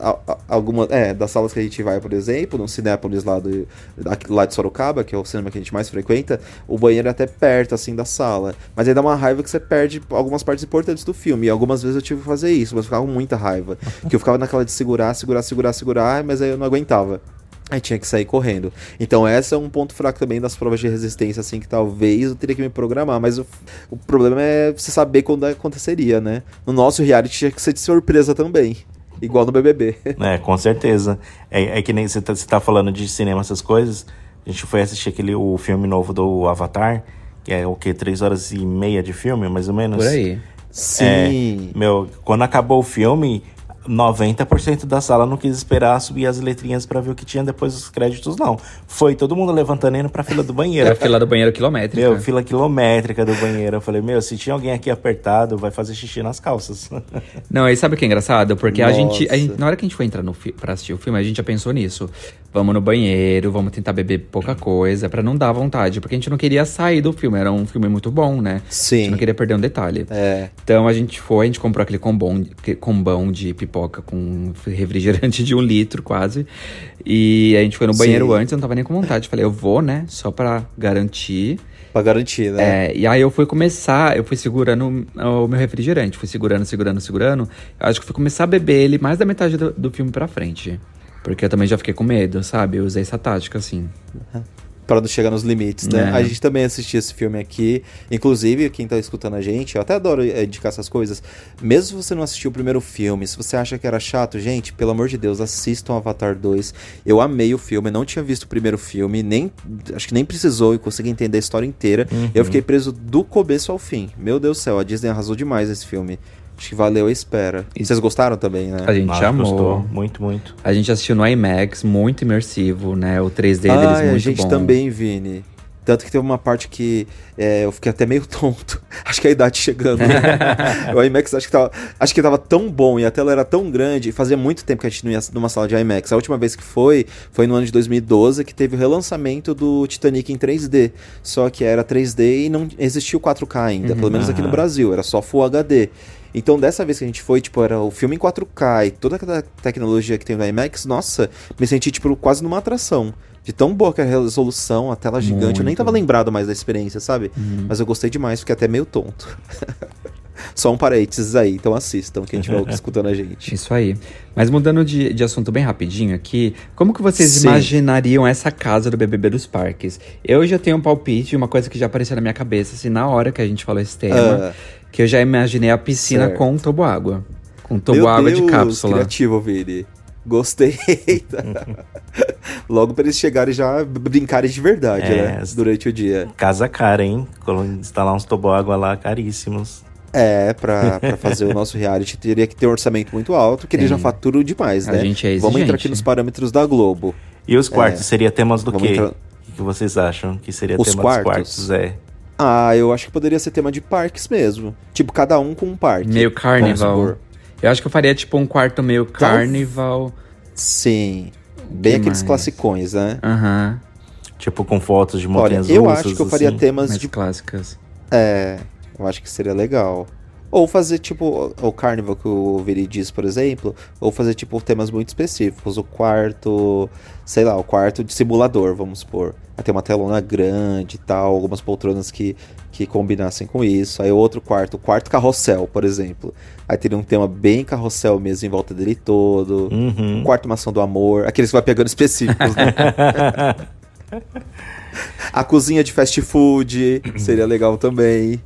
[SPEAKER 1] algumas, é, das salas que a gente vai, por exemplo, no Cinépolis lá, do, lá de Sorocaba, que é o cinema que a gente mais frequenta, o banheiro é até perto, assim, da sala. Mas aí dá uma raiva que você perde algumas partes importantes do filme. E algumas vezes eu tive que fazer isso, mas eu ficava com muita raiva. que eu ficava naquela de segurar, segurar, segurar, segurar, mas aí eu não aguentava. Aí tinha que sair correndo. Então, esse é um ponto fraco também das provas de resistência, assim, que talvez eu teria que me programar. Mas o, o problema é você saber quando aconteceria, né? No nosso reality tinha que ser de surpresa também. Igual no BBB.
[SPEAKER 3] É, com certeza. É, é que nem você tá, você tá falando de cinema, essas coisas. A gente foi assistir aquele, o filme novo do Avatar, que é o quê? Três horas e meia de filme, mais ou menos?
[SPEAKER 4] Por aí.
[SPEAKER 1] Sim.
[SPEAKER 3] Meu, quando acabou o filme, 90% da sala não quis esperar subir as letrinhas pra ver o que tinha depois dos créditos, não. Foi todo mundo levantando e indo pra fila do banheiro.
[SPEAKER 4] Era fila do banheiro quilométrica.
[SPEAKER 3] Meu, fila quilométrica do banheiro. Eu falei, meu, se tinha alguém aqui apertado, vai fazer xixi nas calças.
[SPEAKER 4] Não, aí sabe o que é engraçado? Porque a gente, a gente- na hora que a gente foi entrar no fi pra assistir o filme, a gente já pensou nisso. Vamos no banheiro, vamos tentar beber pouca coisa, pra não dar vontade. Porque a gente não queria sair do filme, era um filme muito bom, né? A
[SPEAKER 1] Sim.
[SPEAKER 4] gente não queria perder um detalhe.
[SPEAKER 1] É.
[SPEAKER 4] Então a gente foi, a gente comprou aquele combão, combão de pipoca com refrigerante de um litro quase. E a gente foi no banheiro
[SPEAKER 1] Sim.
[SPEAKER 4] antes, eu não tava nem com vontade. Falei, eu vou, né? Só pra garantir.
[SPEAKER 1] Pra garantir, né?
[SPEAKER 4] É, e aí eu fui começar, eu fui segurando o meu refrigerante, fui segurando, segurando, segurando. Acho que fui começar a beber ele mais da metade do, do filme pra frente. Porque eu também já fiquei com medo, sabe? Eu usei essa tática, assim.
[SPEAKER 1] Pra não chegar nos limites, né?
[SPEAKER 4] É.
[SPEAKER 1] A gente também assistiu esse filme aqui. Inclusive, quem tá escutando a gente, eu até adoro eh, indicar essas coisas. Mesmo se você não assistiu o primeiro filme, se você acha que era chato, gente, pelo amor de Deus, assistam Avatar 2. Eu amei o filme, não tinha visto o primeiro filme, nem acho que nem precisou e consegui entender a história inteira. Eu fiquei preso do começo ao fim. Meu Deus do céu, a Disney arrasou demais esse filme. Acho que valeu a espera. E vocês gostaram também, né?
[SPEAKER 4] A gente
[SPEAKER 3] Nossa,
[SPEAKER 4] amou.
[SPEAKER 3] gostou. Muito, muito.
[SPEAKER 4] A gente assistiu no IMAX, muito imersivo, né? O 3D deles
[SPEAKER 1] Ah,
[SPEAKER 4] muito
[SPEAKER 1] a gente
[SPEAKER 4] bom.
[SPEAKER 1] também, Vini. Tanto que teve uma parte que é, eu fiquei até meio tonto. Acho que a idade chegando. Né? o IMAX acho que, tava, acho que tava tão bom e a tela era tão grande. Fazia muito tempo que a gente não ia numa sala de IMAX. A última vez que foi, foi no ano de 2012, que teve o relançamento do Titanic em 3D. Só que era 3D e não existia o 4K ainda, pelo menos aqui no. Brasil. Era só Full HD. Então, dessa vez que a gente foi, tipo, era o filme em 4K e toda aquela tecnologia que tem no IMAX, nossa, me senti, tipo, quase numa atração. De tão boa que é a resolução, a tela gigante. Eu nem
[SPEAKER 4] Muito.
[SPEAKER 1] tava lembrado mais da experiência, sabe? Mas eu gostei demais, fiquei até meio tonto. Só um parênteses aí, então assistam, quem estiver escutando a gente.
[SPEAKER 4] Isso aí. Mas mudando de, de assunto bem rapidinho aqui, como que vocês
[SPEAKER 1] Sim.
[SPEAKER 4] imaginariam essa casa do BBB dos parques? Eu já tenho um palpite, uma coisa que já apareceu na minha cabeça, assim, na hora que a gente falou esse tema,
[SPEAKER 1] Ah.
[SPEAKER 4] Que eu já imaginei a piscina
[SPEAKER 1] Certo.
[SPEAKER 4] com toboágua. Com
[SPEAKER 1] Meu
[SPEAKER 4] toboágua de cápsula.
[SPEAKER 1] criativo, Vini. Gostei. Logo pra eles chegarem já brincarem de verdade,
[SPEAKER 3] É,
[SPEAKER 1] né? Durante o dia.
[SPEAKER 3] Casa cara, hein? Instalar uns toboágua lá caríssimos.
[SPEAKER 1] É, pra, pra fazer o nosso reality teria que ter um orçamento muito alto, que eles já
[SPEAKER 4] Sim.
[SPEAKER 1] faturam demais,
[SPEAKER 4] A
[SPEAKER 1] né?
[SPEAKER 4] gente é
[SPEAKER 1] Vamos entrar aqui nos parâmetros da Globo.
[SPEAKER 3] E os quartos,
[SPEAKER 1] É.
[SPEAKER 3] seria temas do
[SPEAKER 1] Vamos
[SPEAKER 3] quê?
[SPEAKER 1] entrar-
[SPEAKER 3] O que, que vocês acham que seria
[SPEAKER 1] Os
[SPEAKER 3] tema
[SPEAKER 1] quartos?
[SPEAKER 3] dos quartos? É.
[SPEAKER 1] Ah, eu acho que poderia ser tema de parques mesmo. Tipo, cada um com um parque.
[SPEAKER 4] Meio carnival. Eu acho que eu faria tipo um quarto meio carnival.
[SPEAKER 1] Sim. Bem
[SPEAKER 4] Que
[SPEAKER 1] aqueles
[SPEAKER 4] mais?
[SPEAKER 1] classicões, né?
[SPEAKER 4] Aham.
[SPEAKER 3] Tipo com fotos de
[SPEAKER 1] Olha,
[SPEAKER 3] montanhas
[SPEAKER 1] eu
[SPEAKER 3] russas,
[SPEAKER 1] acho que eu faria
[SPEAKER 3] assim.
[SPEAKER 1] temas
[SPEAKER 4] Mais
[SPEAKER 1] de.
[SPEAKER 4] clássicas.
[SPEAKER 1] É, eu acho que seria legal. Ou fazer, tipo, o Carnival que o Viri diz, por exemplo. Ou fazer, tipo, temas muito específicos. O quarto, sei lá, o quarto de simulador, vamos supor. Aí tem uma telona grande e tal, algumas poltronas que, que combinassem com isso. Aí outro quarto, o quarto carrossel, por exemplo. Aí teria um tema bem carrossel mesmo em volta dele todo.
[SPEAKER 3] Uhum.
[SPEAKER 1] O quarto maçã do amor. Aqueles que vai pegando específicos, né? A cozinha de fast food seria legal também.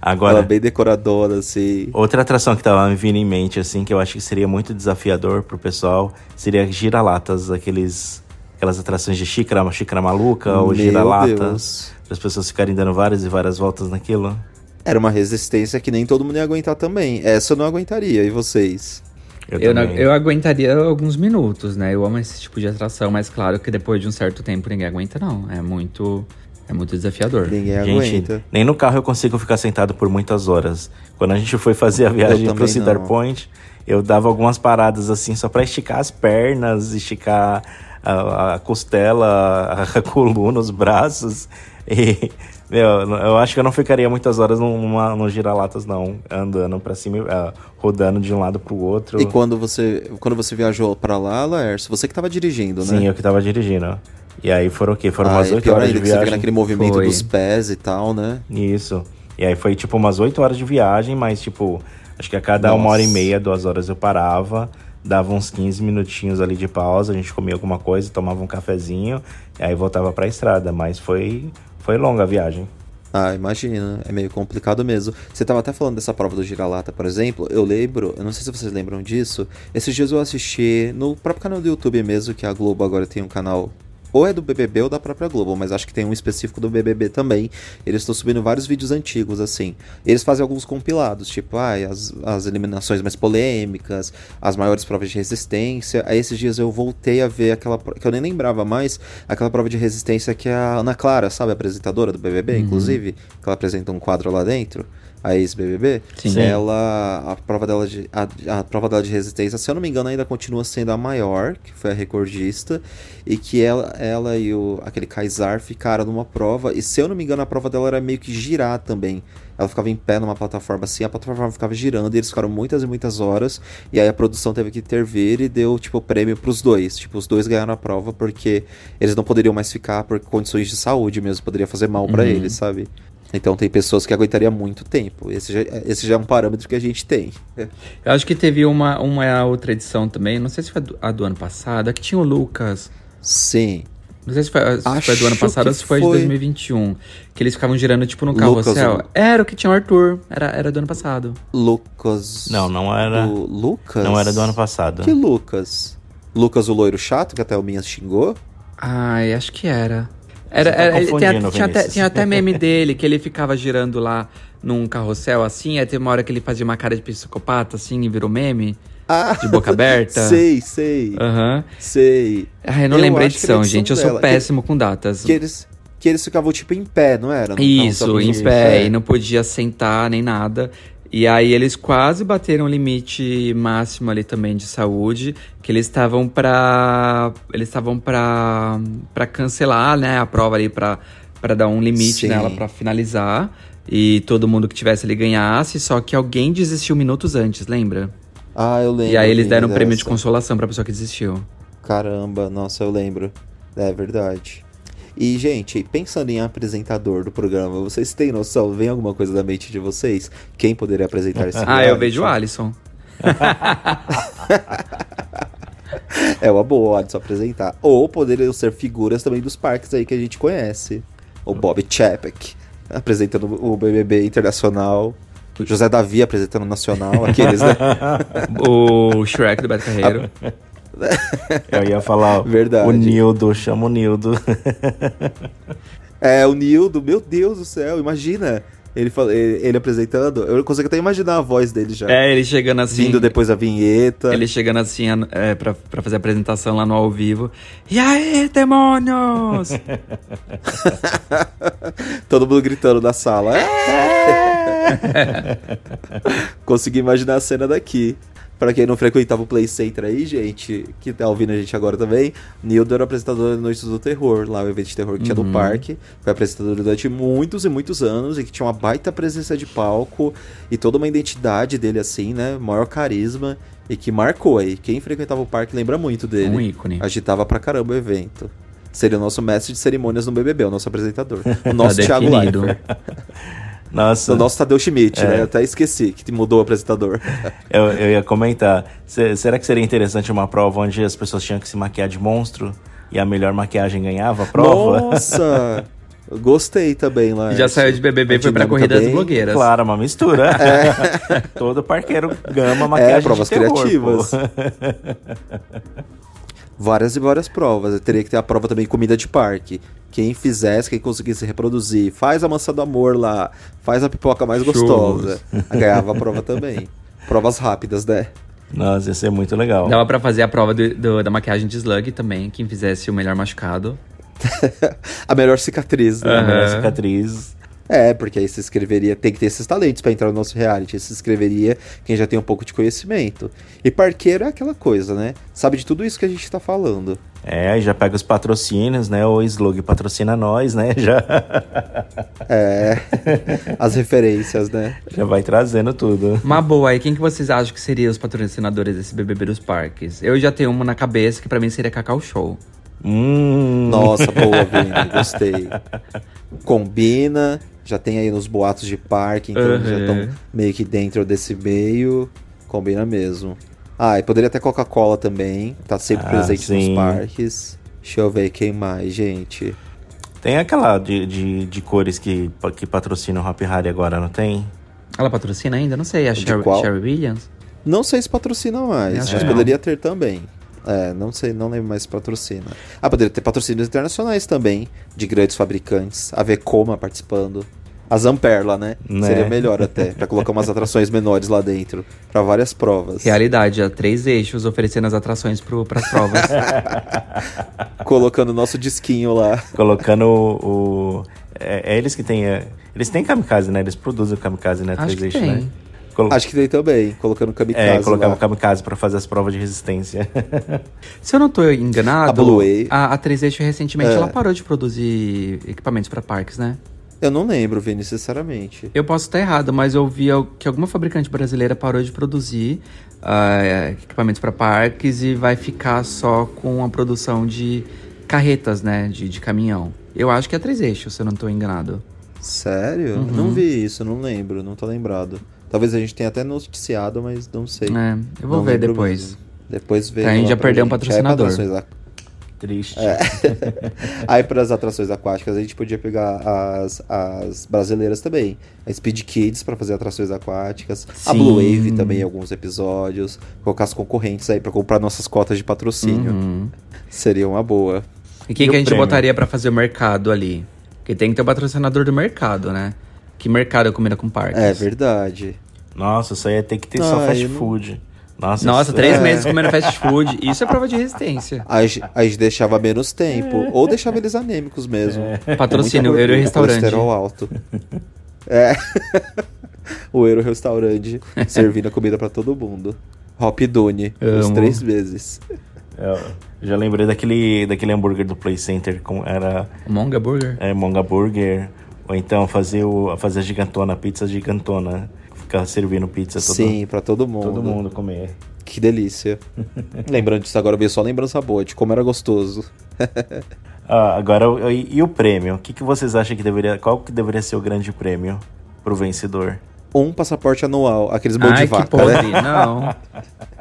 [SPEAKER 1] Ela
[SPEAKER 3] Agora,
[SPEAKER 1] bem decoradora, assim.
[SPEAKER 3] outra atração que tava me vindo em mente, assim, que eu acho que seria muito desafiador pro pessoal, seria gira-latas, aqueles... Aquelas atrações de xícara, xícara maluca ou
[SPEAKER 1] Meu
[SPEAKER 3] gira-lata.
[SPEAKER 1] Deus.
[SPEAKER 3] Para as pessoas ficarem dando várias e várias voltas naquilo.
[SPEAKER 1] Era uma resistência que nem todo mundo ia aguentar também. Essa eu não aguentaria. E vocês?
[SPEAKER 4] Eu, não-
[SPEAKER 3] também.
[SPEAKER 4] eu aguentaria alguns minutos, né? Eu amo esse tipo de atração, mas claro que depois de um certo tempo ninguém aguenta, não. É muito, é muito desafiador.
[SPEAKER 1] Ninguém
[SPEAKER 3] Gente,
[SPEAKER 1] aguenta.
[SPEAKER 3] nem no carro eu consigo ficar sentado por muitas horas. Quando a gente foi fazer a viagem
[SPEAKER 1] também
[SPEAKER 3] pro Cedar. Point, eu dava algumas paradas assim só pra esticar as pernas, esticar a, a costela, a coluna, os braços. E, meu, eu acho que eu não ficaria muitas horas numa, no giralatas, não, andando pra cima, ah, rodando de um lado pro outro.
[SPEAKER 1] E quando você, quando você viajou pra lá, Laércio, você que tava dirigindo,
[SPEAKER 3] Sim,
[SPEAKER 1] né?
[SPEAKER 3] eu que tava dirigindo. E aí foram o quê? Foram
[SPEAKER 1] Ah,
[SPEAKER 3] umas
[SPEAKER 1] e
[SPEAKER 3] 8
[SPEAKER 1] pior
[SPEAKER 3] horas
[SPEAKER 1] ainda
[SPEAKER 3] de
[SPEAKER 1] que você fica
[SPEAKER 3] viagem.
[SPEAKER 1] naquele movimento
[SPEAKER 4] Foi.
[SPEAKER 1] dos pés e tal, né?
[SPEAKER 3] Isso. E aí foi tipo umas 8 horas de viagem, mas tipo, acho que a cada uma
[SPEAKER 1] Nossa.
[SPEAKER 3] hora e meia, duas horas eu parava, dava uns 15 minutinhos ali de pausa, a gente comia alguma coisa, tomava um cafezinho, e aí voltava pra estrada. Mas foi, foi longa a viagem.
[SPEAKER 1] Ah, imagina, é meio complicado mesmo. Você tava até falando dessa prova do gira-lata, por exemplo. Eu lembro, eu não sei se vocês lembram disso. Esses dias eu assisti no próprio canal do YouTube mesmo, que a Globo agora tem um canal. Ou é do BBB ou da própria Globo, mas acho que tem um específico do BBB também. Eles estão subindo vários vídeos antigos, assim. Eles fazem alguns compilados, tipo, ai, as, as eliminações mais polêmicas, as maiores provas de resistência. Aí esses dias eu voltei a ver aquela, que eu nem lembrava mais, aquela prova de resistência que a Ana Clara, sabe, a apresentadora do BBB, inclusive, que ela apresenta um quadro lá dentro, a ex-BBB. Ela, a prova dela de a, a prova dela de resistência, se eu não me engano, ainda continua sendo a maior, que foi a recordista, e que ela, ela e o aquele Kaysar ficaram numa prova, e se eu não me engano, a prova dela era meio que girar também. Ela ficava em pé numa plataforma assim, a plataforma ficava girando e eles ficaram muitas e muitas horas. E aí a produção teve que intervir e deu, tipo, prêmio pros dois. Tipo, os dois ganharam a prova porque eles não poderiam mais ficar por condições de saúde mesmo, poderia fazer mal pra eles, sabe? Então tem pessoas que aguentariam muito tempo. Esse já, esse já é um parâmetro que a gente tem.
[SPEAKER 4] Eu acho que teve uma, uma outra edição também, não sei se foi a do, a do ano passado, a que tinha o Lucas.
[SPEAKER 1] Sim.
[SPEAKER 4] Não sei se foi, se foi do ano passado ou se foi,
[SPEAKER 1] foi.
[SPEAKER 4] de 2021. Que eles ficavam girando, tipo, no
[SPEAKER 1] Lucas,
[SPEAKER 4] carrossel.
[SPEAKER 1] o-
[SPEAKER 4] Era o que tinha o Arthur. Era, era do ano passado.
[SPEAKER 1] Lucas.
[SPEAKER 3] Não, não era.
[SPEAKER 1] Do Lucas?
[SPEAKER 3] Não era do ano passado.
[SPEAKER 1] Que Lucas? Lucas, o loiro chato, que até o Minhas xingou?
[SPEAKER 4] Ai, acho que era. Era,
[SPEAKER 3] tá
[SPEAKER 4] era-
[SPEAKER 3] confundindo,
[SPEAKER 4] tinha, até, tinha até meme dele, que ele ficava girando lá num carrossel assim, aí teve uma hora que ele fazia uma cara de psicopata assim e virou meme,
[SPEAKER 1] Ah,
[SPEAKER 4] de boca aberta.
[SPEAKER 1] sei, sei,
[SPEAKER 4] Aham.
[SPEAKER 1] sei.
[SPEAKER 4] Ah, eu não
[SPEAKER 1] Eu
[SPEAKER 4] lembro a
[SPEAKER 1] que
[SPEAKER 4] edição, gente. Eu sou
[SPEAKER 1] dela.
[SPEAKER 4] péssimo com datas.
[SPEAKER 1] Que eles, que eles ficavam tipo em pé, não era? No
[SPEAKER 4] Isso, em pé,
[SPEAKER 1] é.
[SPEAKER 4] e não podia sentar nem nada. E aí eles quase bateram o limite máximo ali também de saúde, que eles estavam pra. Eles estavam pra, pra cancelar, né, a prova ali pra, pra dar um limite
[SPEAKER 1] Sim.
[SPEAKER 4] nela pra finalizar. E todo mundo que tivesse ali ganhasse, só que alguém desistiu minutos antes, lembra?
[SPEAKER 1] Ah, eu lembro.
[SPEAKER 4] e aí eles deram um prêmio de
[SPEAKER 1] dessa.
[SPEAKER 4] consolação pra pessoa que desistiu.
[SPEAKER 1] Caramba, nossa, eu lembro. É verdade. E, gente, pensando em apresentador do programa, vocês têm noção? Vem alguma coisa da mente de vocês? Quem poderia apresentar esse
[SPEAKER 4] Ah, eu vejo o Alisson.
[SPEAKER 1] É uma boa, Alisson apresentar. Ou poderiam ser figuras também dos parques aí que a gente conhece. O Bob Chapek apresentando o BBB Internacional. O José Davi apresentando o Nacional. Aqueles, né?
[SPEAKER 4] O Shrek do Beto Carreiro.
[SPEAKER 3] Eu ia falar ó,
[SPEAKER 1] Verdade.
[SPEAKER 3] o Nildo, chama o Nildo.
[SPEAKER 1] É, o Nildo, meu Deus do céu, imagina. Ele, fala- ele, ele apresentando. Eu consigo até imaginar a voz dele já.
[SPEAKER 4] É, ele chegando assim.
[SPEAKER 1] Vindo depois da vinheta.
[SPEAKER 4] Ele chegando assim é, pra, pra fazer a apresentação lá no ao vivo. E aí, demônios!
[SPEAKER 1] Todo mundo gritando na sala. É! Consegui imaginar a cena daqui. Pra quem não frequentava o Play Center aí, gente, que tá ouvindo a gente agora também, Nildo era apresentador da Noites do Terror, lá o evento de terror que tinha no parque. Foi apresentador durante muitos e muitos anos e que tinha uma baita presença de palco e toda uma identidade dele assim, né? Maior carisma e que marcou aí. Quem frequentava o parque lembra muito dele.
[SPEAKER 4] Um ícone.
[SPEAKER 1] Agitava pra caramba o evento. Seria o nosso mestre de cerimônias no BBB, o nosso apresentador. O nosso
[SPEAKER 4] Tá
[SPEAKER 1] Thiago. Leifert.
[SPEAKER 3] Nossa,
[SPEAKER 1] O nosso Tadeu Schmidt,
[SPEAKER 3] É.
[SPEAKER 1] né? Eu até esqueci que mudou o apresentador.
[SPEAKER 3] eu, eu ia comentar. Se- será que seria interessante uma prova onde as pessoas tinham que se maquiar de monstro e a melhor maquiagem ganhava a prova?
[SPEAKER 1] Nossa! Gostei também lá.
[SPEAKER 4] Já saiu de BBB e foi pra corrida das
[SPEAKER 1] bem-
[SPEAKER 4] blogueiras.
[SPEAKER 3] Claro, uma mistura. Todo parqueiro gama maquiagem
[SPEAKER 1] É, provas
[SPEAKER 3] de terror,
[SPEAKER 1] criativas. Várias e várias provas. Eu teria que ter a prova também comida de parque. Quem fizesse, quem conseguisse reproduzir, faz a maçã do amor lá, faz a pipoca mais
[SPEAKER 4] Shows.
[SPEAKER 1] gostosa. Ganhava a prova também. Provas rápidas, né?
[SPEAKER 3] Nossa, ia ser muito legal.
[SPEAKER 4] Dava pra fazer a prova do- do- da maquiagem de Slug também, quem fizesse o melhor machucado.
[SPEAKER 1] a melhor cicatriz, né?
[SPEAKER 3] A melhor cicatriz.
[SPEAKER 1] É, porque aí se inscreveria, tem que ter esses talentos pra entrar no nosso reality. Se inscreveria quem já tem um pouco de conhecimento. E parqueiro é aquela coisa, né? Sabe de tudo isso que a gente tá falando.
[SPEAKER 3] É, aí já pega os patrocínios, né? O Slug patrocina nós, né? Já,
[SPEAKER 1] É. As referências, né?
[SPEAKER 3] já vai trazendo tudo.
[SPEAKER 4] Uma boa aí, quem que vocês acham que seriam os patrocinadores desse BBB dos parques? Eu já tenho uma na cabeça que pra mim seria Cacau Show.
[SPEAKER 3] Hum.
[SPEAKER 1] Nossa, boa, Vini. Gostei. Combina. Já tem aí nos boatos de parque, então
[SPEAKER 4] Uhum.
[SPEAKER 1] já estão meio que dentro desse meio. Combina mesmo. Ah, e poderia ter Coca-Cola também. Tá sempre
[SPEAKER 3] Ah,
[SPEAKER 1] presente
[SPEAKER 3] sim.
[SPEAKER 1] nos parques. Deixa eu ver quem mais, gente.
[SPEAKER 3] Tem aquela de, de, de cores que, que patrocina o Hop Harry agora, não tem?
[SPEAKER 4] Ela patrocina ainda? Não sei, a Sherry,
[SPEAKER 1] qual?
[SPEAKER 4] Sherry Williams?
[SPEAKER 1] Não sei se patrocina mais,
[SPEAKER 4] Acho
[SPEAKER 1] mas
[SPEAKER 4] não.
[SPEAKER 1] poderia ter também. É, não sei, não lembro mais se patrocina. Ah, poderia ter patrocínios internacionais também, de grandes fabricantes. A Vekoma participando. A Zamperla, né?
[SPEAKER 3] Né?
[SPEAKER 1] Seria melhor até, pra colocar umas atrações menores lá dentro, Pra várias provas.
[SPEAKER 4] Realidade, há três eixos oferecendo as atrações pro, pras provas.
[SPEAKER 1] Colocando o nosso disquinho lá.
[SPEAKER 3] Colocando o. o- é, é eles que têm. é, eles têm kamikaze, né? Eles produzem o kamikaze, né?
[SPEAKER 4] Acho que
[SPEAKER 3] 3 eixos,
[SPEAKER 4] tem.
[SPEAKER 3] né? Colo-
[SPEAKER 1] Acho que tem também, colocando kamikaze
[SPEAKER 3] é, colocar
[SPEAKER 1] lá.
[SPEAKER 3] o kamikaze pra fazer as provas de resistência.
[SPEAKER 4] Se eu não tô enganado,
[SPEAKER 1] A Blue Wave.
[SPEAKER 4] a, a 3 eixos recentemente
[SPEAKER 1] É.
[SPEAKER 4] ela parou de produzir equipamentos pra parques, né?
[SPEAKER 1] Eu não lembro, Vini, sinceramente.
[SPEAKER 4] Eu posso estar errado, mas eu vi que alguma fabricante brasileira parou de produzir ah, equipamentos para parques e vai ficar só com a produção de carretas, né? De, de caminhão. Eu acho que é três eixos, se eu não estou enganado.
[SPEAKER 1] Sério?
[SPEAKER 4] Uhum.
[SPEAKER 1] Não vi isso, não lembro, não tô lembrado. Talvez a gente tenha até noticiado, mas não sei.
[SPEAKER 4] É, eu vou
[SPEAKER 1] Não
[SPEAKER 4] ver depois.
[SPEAKER 1] mesmo. Depois vê.
[SPEAKER 4] Pra gente
[SPEAKER 1] lá
[SPEAKER 4] já
[SPEAKER 1] pra
[SPEAKER 4] perder um
[SPEAKER 1] gente.
[SPEAKER 4] patrocinador.
[SPEAKER 1] Aqu-
[SPEAKER 3] Triste.
[SPEAKER 1] É. Aí para as atrações aquáticas a gente podia pegar as, as brasileiras também. A Speed Kids para fazer atrações aquáticas. A
[SPEAKER 4] Sim.
[SPEAKER 1] Blue Wave também em alguns episódios. Colocar as concorrentes aí para comprar nossas cotas de patrocínio.
[SPEAKER 4] Uhum.
[SPEAKER 1] Seria uma boa.
[SPEAKER 4] E quem
[SPEAKER 3] E
[SPEAKER 4] que a gente
[SPEAKER 3] prêmio?
[SPEAKER 4] botaria pra fazer o mercado ali? Porque tem que ter o patrocinador do mercado, né? Que mercado é comida com parques?
[SPEAKER 1] É verdade.
[SPEAKER 3] Nossa, isso aí ia ter que ter só
[SPEAKER 1] Ah,
[SPEAKER 3] fast
[SPEAKER 1] eu não-
[SPEAKER 3] food. Nossa,
[SPEAKER 4] Nossa, três
[SPEAKER 1] É.
[SPEAKER 4] meses comendo fast food. Isso é prova de resistência.
[SPEAKER 1] A gente, a gente deixava menos tempo. Ou deixava eles anêmicos mesmo.
[SPEAKER 4] Patrocínio,
[SPEAKER 1] Muita
[SPEAKER 4] Euro
[SPEAKER 1] gordura,
[SPEAKER 4] Restaurante.
[SPEAKER 1] Colesterol alto. É. o Euro Restaurante servindo a comida pra todo mundo. Hop Dune, os
[SPEAKER 4] Amo.
[SPEAKER 1] três meses.
[SPEAKER 3] Eu já lembrei daquele, daquele hambúrguer do Play Center, com, era
[SPEAKER 4] Monga Burger.
[SPEAKER 3] é, Monga Burger. Ou então fazer, o, fazer a gigantona, a pizza gigantona. Ficar servindo pizza todo,
[SPEAKER 1] Sim, pra todo mundo.
[SPEAKER 3] todo mundo comer.
[SPEAKER 1] Que delícia. Lembrando disso agora, veio só lembrança boa de como era gostoso.
[SPEAKER 3] Ah, agora, e, e o prêmio? O que, que vocês acham que deveria... Qual que deveria ser o grande prêmio pro vencedor?
[SPEAKER 1] Um passaporte anual, aqueles mão de vaca,
[SPEAKER 4] que podre.
[SPEAKER 1] né?
[SPEAKER 4] Não.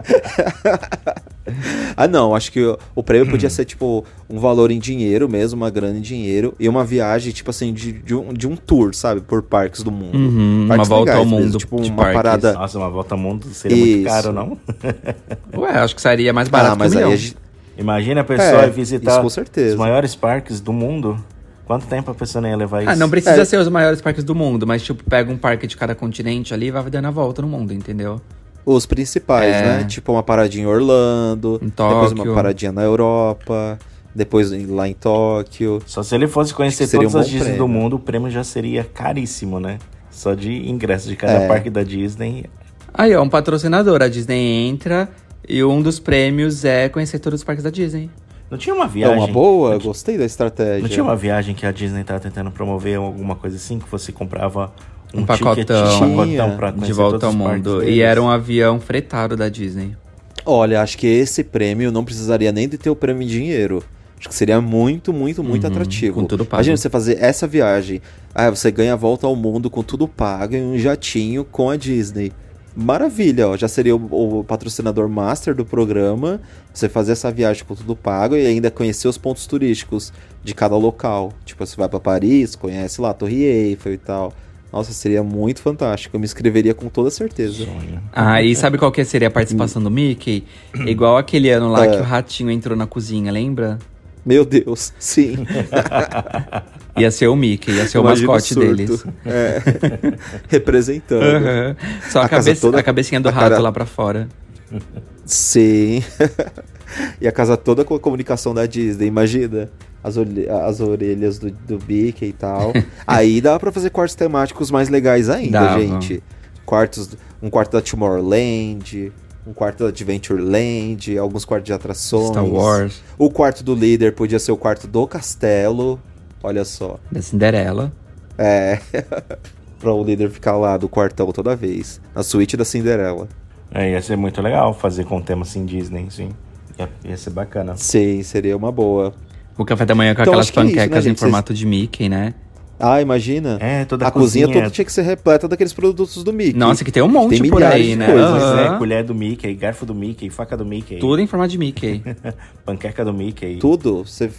[SPEAKER 1] Ah, não, acho que o, o prêmio podia ser, tipo, um valor em dinheiro mesmo, uma grana em dinheiro, e uma viagem, tipo assim, de, de, um, de um tour, sabe? Por parques do mundo.
[SPEAKER 4] Uhum, uma
[SPEAKER 1] Parques
[SPEAKER 4] volta ao
[SPEAKER 1] legais mesmo,
[SPEAKER 4] mundo
[SPEAKER 1] tipo,
[SPEAKER 4] de
[SPEAKER 1] uma
[SPEAKER 4] parques.
[SPEAKER 1] parada.
[SPEAKER 3] Nossa, uma volta ao mundo seria muito
[SPEAKER 1] Isso.
[SPEAKER 3] caro, não?
[SPEAKER 4] Ué, acho que sairia mais barato
[SPEAKER 1] Ah, mas
[SPEAKER 4] que um
[SPEAKER 1] aí
[SPEAKER 4] milhão.
[SPEAKER 1] a gente.
[SPEAKER 3] Imagina a pessoa
[SPEAKER 1] É,
[SPEAKER 3] visitar
[SPEAKER 1] isso com certeza.
[SPEAKER 3] os maiores parques do mundo. Quanto tempo a pessoa não ia levar isso?
[SPEAKER 4] Ah, não precisa
[SPEAKER 1] É.
[SPEAKER 4] ser os maiores parques do mundo, mas tipo, pega um parque de cada continente ali e vai dando a volta no mundo, entendeu?
[SPEAKER 1] Os principais,
[SPEAKER 4] É.
[SPEAKER 1] né? Tipo, uma paradinha em Orlando,
[SPEAKER 4] Em
[SPEAKER 1] depois uma paradinha na Europa, depois lá em Tóquio.
[SPEAKER 3] Só se ele fosse conhecer todas
[SPEAKER 1] um
[SPEAKER 3] as Disney do
[SPEAKER 1] prêmio.
[SPEAKER 3] mundo, o prêmio já seria caríssimo, né? Só de ingresso de cada
[SPEAKER 1] É.
[SPEAKER 3] parque da Disney.
[SPEAKER 4] Aí, ó, um patrocinador. A Disney entra e um dos prêmios é conhecer todos os parques da Disney.
[SPEAKER 3] Não tinha uma
[SPEAKER 1] É
[SPEAKER 3] viagem.
[SPEAKER 1] uma boa,
[SPEAKER 3] Não,
[SPEAKER 1] gostei da estratégia.
[SPEAKER 3] não tinha uma viagem que a Disney tava tentando promover alguma coisa assim, que você comprava um,
[SPEAKER 4] Um pacotão. De volta ao mundo. E era um avião fretado da Disney.
[SPEAKER 1] Olha, acho que esse prêmio não precisaria nem de ter o prêmio em dinheiro. Acho que seria muito, muito, muito
[SPEAKER 4] Uhum,
[SPEAKER 1] atrativo.
[SPEAKER 4] com tudo pago.
[SPEAKER 1] Imagina você fazer essa viagem. Ah, você ganha a volta ao mundo com tudo pago em um jatinho com a Disney. Maravilha, ó. Já seria o, o patrocinador master do programa. Você fazer essa viagem com tudo pago e ainda conhecer os pontos turísticos de cada local. Tipo, você vai pra Paris, conhece lá a Torre Eiffel e tal. Nossa, seria muito fantástico. Eu me inscreveria com toda certeza.
[SPEAKER 4] Ah, e sabe qual que seria a participação do Mickey? Igual aquele ano lá
[SPEAKER 1] É.
[SPEAKER 4] que o ratinho entrou na cozinha, lembra?
[SPEAKER 1] Meu Deus, sim.
[SPEAKER 4] Ia ser o Mickey, ia ser o
[SPEAKER 1] Imagina
[SPEAKER 4] mascote
[SPEAKER 1] surto.
[SPEAKER 4] deles.
[SPEAKER 1] É. Representando.
[SPEAKER 4] Aham. Só a,
[SPEAKER 1] A
[SPEAKER 4] cabeça-
[SPEAKER 1] toda-
[SPEAKER 4] a cabecinha do
[SPEAKER 1] a
[SPEAKER 4] rato
[SPEAKER 1] cara-
[SPEAKER 4] lá pra fora.
[SPEAKER 1] Sim. e a casa toda com a comunicação da Disney, imagina. As, as orelhas do, do Mickey e tal. Aí dá pra fazer quartos temáticos mais legais ainda,
[SPEAKER 4] Dava.
[SPEAKER 1] gente. Quartos, um quarto da Tomorrowland, um quarto da Adventureland, alguns quartos de atrações.
[SPEAKER 4] Star Wars,
[SPEAKER 1] O quarto do líder podia ser o quarto do castelo. Olha só.
[SPEAKER 4] da Cinderela.
[SPEAKER 1] É. pra o líder ficar lá do quartão toda vez. Na suíte da Cinderela.
[SPEAKER 3] É, ia ser muito legal fazer com o tema assim Disney, sim. Ia, ia ser bacana.
[SPEAKER 1] Sim, seria uma boa.
[SPEAKER 4] O café da manhã com
[SPEAKER 1] Então,
[SPEAKER 4] aquelas
[SPEAKER 1] que é isso, né,
[SPEAKER 4] panquecas em
[SPEAKER 1] gente?
[SPEAKER 4] formato de Mickey, né?
[SPEAKER 1] Ah, imagina.
[SPEAKER 3] É, toda a
[SPEAKER 1] a cozinha,
[SPEAKER 3] cozinha-
[SPEAKER 1] toda tinha que ser repleta daqueles produtos do Mickey.
[SPEAKER 4] Nossa, que tem um monte
[SPEAKER 1] Tem
[SPEAKER 4] por aí,
[SPEAKER 1] de
[SPEAKER 4] né?
[SPEAKER 1] coisas,
[SPEAKER 3] Pois
[SPEAKER 4] Aham.
[SPEAKER 3] é, colher do Mickey, garfo do Mickey, faca do Mickey,
[SPEAKER 4] Tudo em formato de Mickey.
[SPEAKER 3] panqueca do Mickey.
[SPEAKER 1] Tudo. Você...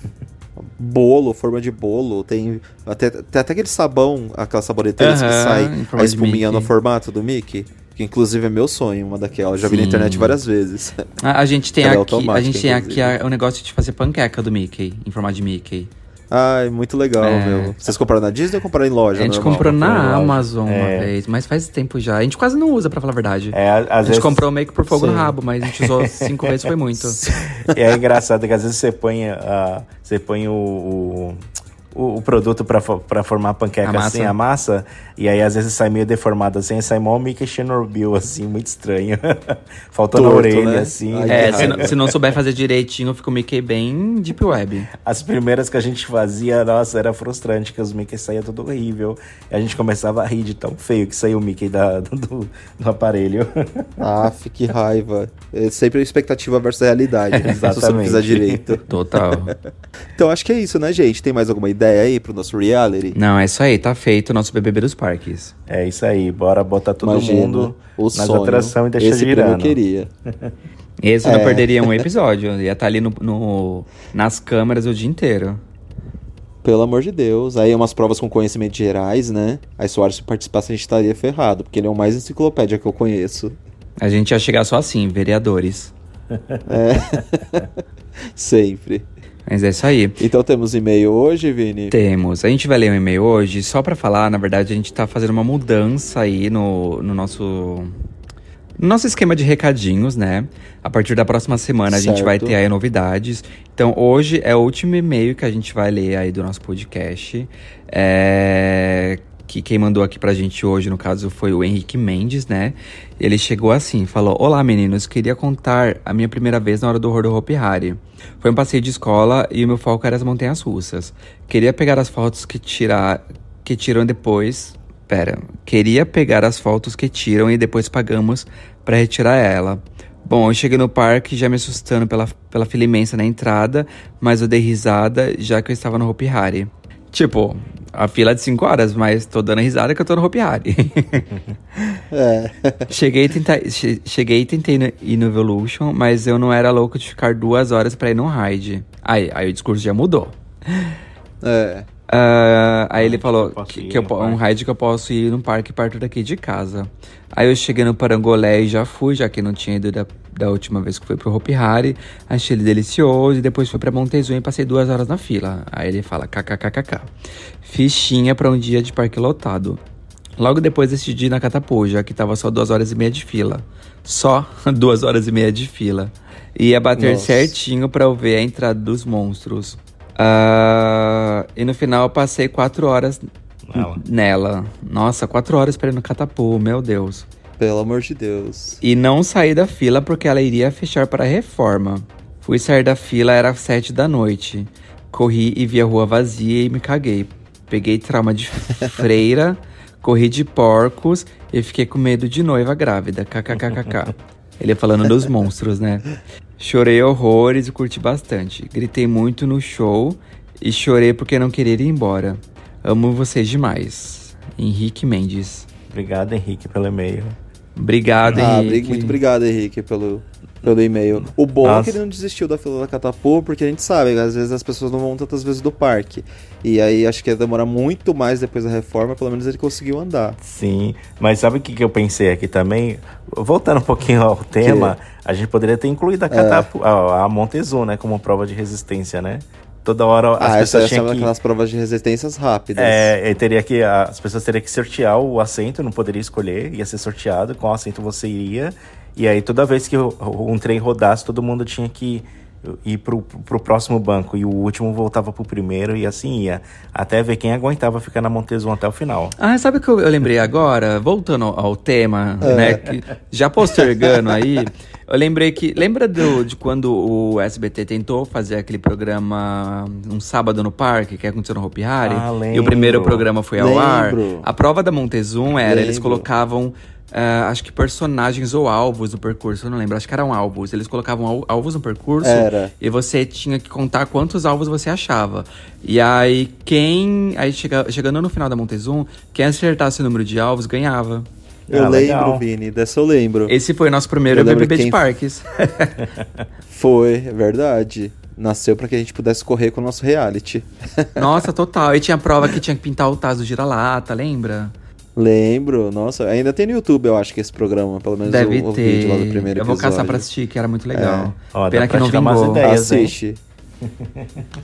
[SPEAKER 1] Bolo, forma de bolo. Tem até, tem até aquele sabão, aquela saboneteira que
[SPEAKER 4] Aham,
[SPEAKER 1] sai a espuminha no formato do Mickey. Que inclusive é meu sonho, uma daquelas. Já vi na internet várias vezes.
[SPEAKER 4] A, a gente tem
[SPEAKER 1] Ela é
[SPEAKER 4] aqui, a gente tem aqui
[SPEAKER 1] inclusive.
[SPEAKER 4] a- o negócio de fazer panqueca do Mickey, em formato de Mickey.
[SPEAKER 1] Ai, muito legal,
[SPEAKER 4] É.
[SPEAKER 1] meu. Vocês compraram na Disney ou compraram em loja?
[SPEAKER 4] a gente
[SPEAKER 1] normal?
[SPEAKER 4] comprou na
[SPEAKER 3] loja.
[SPEAKER 4] Amazon uma
[SPEAKER 3] É.
[SPEAKER 4] vez, mas faz tempo já. A gente quase não usa, pra falar a verdade.
[SPEAKER 3] É, a- às
[SPEAKER 4] a gente
[SPEAKER 3] vezes
[SPEAKER 4] comprou meio que por fogo no
[SPEAKER 1] Sim.
[SPEAKER 4] rabo, mas a gente usou cinco vezes, foi muito.
[SPEAKER 3] é engraçado que às vezes você põe, a, você põe o, o, o- o produto pra formar panqueca
[SPEAKER 4] A massa.
[SPEAKER 3] assim, a massa, e aí às vezes sai meio deformado assim, sai mó Mickey Chernobyl, assim, muito estranho. Faltando a
[SPEAKER 1] Torto,
[SPEAKER 3] orelha,
[SPEAKER 1] né?
[SPEAKER 3] assim.
[SPEAKER 1] Ai,
[SPEAKER 4] É, se, não- se não souber fazer direitinho, fica o Mickey bem deep web.
[SPEAKER 3] As primeiras que a gente fazia, nossa, era frustrante, que os Mickey saía tudo horrível. E a gente começava a rir de tão feio que saiu o Mickey da, do, do aparelho.
[SPEAKER 1] Aff, que raiva. É sempre a expectativa versus a realidade. Se você não
[SPEAKER 3] Exatamente.
[SPEAKER 1] fizer direito.
[SPEAKER 4] Total.
[SPEAKER 1] Então acho que é isso, né, gente? Tem mais alguma ideia aí pro nosso reality?
[SPEAKER 4] não, é isso aí, tá feito o nosso BBB dos parques.
[SPEAKER 3] É isso aí, bora botar todo
[SPEAKER 1] Imagina,
[SPEAKER 3] mundo
[SPEAKER 1] o
[SPEAKER 3] nas
[SPEAKER 1] sonho.
[SPEAKER 3] atrações e deixar
[SPEAKER 1] Esse prêmio eu
[SPEAKER 3] girando.
[SPEAKER 1] queria.
[SPEAKER 4] Esse eu não
[SPEAKER 1] É.
[SPEAKER 4] perderia um episódio, ia estar ali no, no- nas câmeras o dia inteiro.
[SPEAKER 1] Pelo amor de Deus. Aí umas provas com conhecimentos gerais, né? Aí se o Arce participasse, a gente estaria ferrado, porque ele é o mais enciclopédia que eu conheço.
[SPEAKER 4] A gente ia chegar só assim, vereadores.
[SPEAKER 1] Sempre.
[SPEAKER 4] Mas é isso aí.
[SPEAKER 1] Então temos e-mail hoje, Vini?
[SPEAKER 4] Temos. A gente vai ler um e-mail hoje, só pra falar, na verdade, a gente tá fazendo uma mudança aí no, no nosso. No nosso esquema de recadinhos, né? A partir da próxima semana a gente vai ter aí novidades. Então hoje é o último e-mail que a gente vai ler aí do nosso podcast. É, Que quem mandou aqui pra gente hoje, no caso, foi o Henrique Mendes, né? Ele chegou assim, falou: Olá meninos, queria contar a minha primeira vez na hora do horror do Hopi Hari. Foi um passeio de escola e o meu foco era as montanhas russas. Queria pegar as fotos que tirar, que tiram depois. Pera, queria pegar as fotos que tiram e depois pagamos pra retirar ela. Bom, eu cheguei no parque já me assustando pela, pela fila imensa na entrada, mas eu dei risada já que eu estava no Hopi Hari. Tipo, a fila é de 5 horas, mas tô dando risada que eu tô no Hopi Hari.
[SPEAKER 1] É.
[SPEAKER 4] cheguei, e tenta- che- cheguei e tentei ir no Evolution, mas eu não era louco de ficar duas horas pra ir no ride. Aí, aí o discurso já mudou.
[SPEAKER 1] É.
[SPEAKER 4] Ah, aí ele falou
[SPEAKER 3] posso
[SPEAKER 4] que, que eu, um ride que eu posso ir num parque perto daqui de casa. Aí eu cheguei no Parangolé e já fui, já que não tinha ido da, da última vez que fui pro Hopi Hari. Achei ele delicioso e depois fui pra Montezuma e passei duas horas na fila. Aí ele fala kkkk. Fichinha pra um dia de parque lotado. Logo depois decidi ir na Catapuja, que tava só duas horas e meia de fila. Só duas horas e meia de fila. Ia bater
[SPEAKER 1] Nossa.
[SPEAKER 4] certinho pra eu ver a entrada dos monstros. Ah, e no final eu passei quatro horas
[SPEAKER 3] Nela.
[SPEAKER 4] nela. Nossa, quatro horas pra ir no Catapu, meu Deus.
[SPEAKER 1] Pelo amor de Deus.
[SPEAKER 4] E não saí da fila porque ela iria fechar para a reforma. Fui sair da fila, era sete da noite. Corri e vi a rua vazia e me caguei. Peguei trauma de freira, corri de porcos e fiquei com medo de noiva grávida. KKKKK. Ele falando dos monstros, né? Chorei horrores e curti bastante. Gritei muito no show e chorei porque não queria ir embora. Amo vocês demais. Henrique Mendes.
[SPEAKER 3] Obrigado, Henrique, pelo e-mail.
[SPEAKER 4] Obrigado,
[SPEAKER 1] Ah,
[SPEAKER 4] Henrique.
[SPEAKER 1] muito obrigado, Henrique, pelo, pelo e-mail. O bom é
[SPEAKER 3] Nossa.
[SPEAKER 1] que ele não desistiu da fila da Catapu, porque a gente sabe que às vezes as pessoas não vão tantas vezes do parque. E aí acho que ia demorar muito mais depois da reforma, pelo menos ele conseguiu andar.
[SPEAKER 3] Sim, mas sabe o que, que eu pensei aqui também? Voltando um pouquinho ao tema, a gente poderia ter incluído a, Catapu, a, a Montezuma, né, como prova de resistência, né? Toda hora as
[SPEAKER 1] ah, essa,
[SPEAKER 3] pessoas
[SPEAKER 1] essa é
[SPEAKER 3] tinham
[SPEAKER 1] uma
[SPEAKER 3] que...
[SPEAKER 1] daquelas provas de resistências rápidas.
[SPEAKER 3] É, e teria que, as pessoas teriam que sortear o assento, não poderia escolher, ia ser sorteado qual assento você iria. E aí toda vez que um trem rodasse, todo mundo tinha que ir pro, pro próximo banco. E o último voltava pro primeiro e assim ia. Até ver quem aguentava ficar na Montezuma até o final.
[SPEAKER 4] Ah, sabe o que eu, eu lembrei agora? Voltando ao, tema, né? que- já postergando aí, eu lembrei que. Lembra do, de quando o SBT tentou fazer aquele programa Um Sábado no Parque, que aconteceu no Hopi Hari?
[SPEAKER 3] Ah,
[SPEAKER 4] E o primeiro programa foi ao ar.
[SPEAKER 1] Lembro.
[SPEAKER 4] A prova da Montezum era, eles
[SPEAKER 1] Lembro.
[SPEAKER 4] colocavam. Ah, acho que personagens ou alvos no percurso, eu não lembro, acho que eram alvos. Eles colocavam al- alvos no percurso
[SPEAKER 1] Era.
[SPEAKER 4] e você tinha que contar quantos alvos você achava. E aí, quem. Aí chega- chegando no final da Montezum, quem acertasse o número de alvos ganhava.
[SPEAKER 1] Eu
[SPEAKER 3] Ah,
[SPEAKER 1] lembro,
[SPEAKER 3] legal.
[SPEAKER 1] Vini, dessa eu lembro.
[SPEAKER 4] Esse foi nosso primeiro BBB de
[SPEAKER 1] quem-
[SPEAKER 4] parques.
[SPEAKER 1] Foi, é verdade. Nasceu pra que a gente pudesse correr com o nosso reality.
[SPEAKER 4] Nossa, total. E tinha prova que tinha que pintar o Taz do Gira-Lata, lembra?
[SPEAKER 1] Lembro, nossa, ainda tem no YouTube, eu acho que esse programa, pelo menos
[SPEAKER 4] Deve
[SPEAKER 1] o, o
[SPEAKER 4] ter.
[SPEAKER 1] vídeo lá do primeiro
[SPEAKER 4] Eu vou
[SPEAKER 1] episódio.
[SPEAKER 4] caçar pra assistir, que era muito legal.
[SPEAKER 3] Ó, dá
[SPEAKER 4] Pena que não vingou.
[SPEAKER 3] ideias. hein?
[SPEAKER 1] Assiste.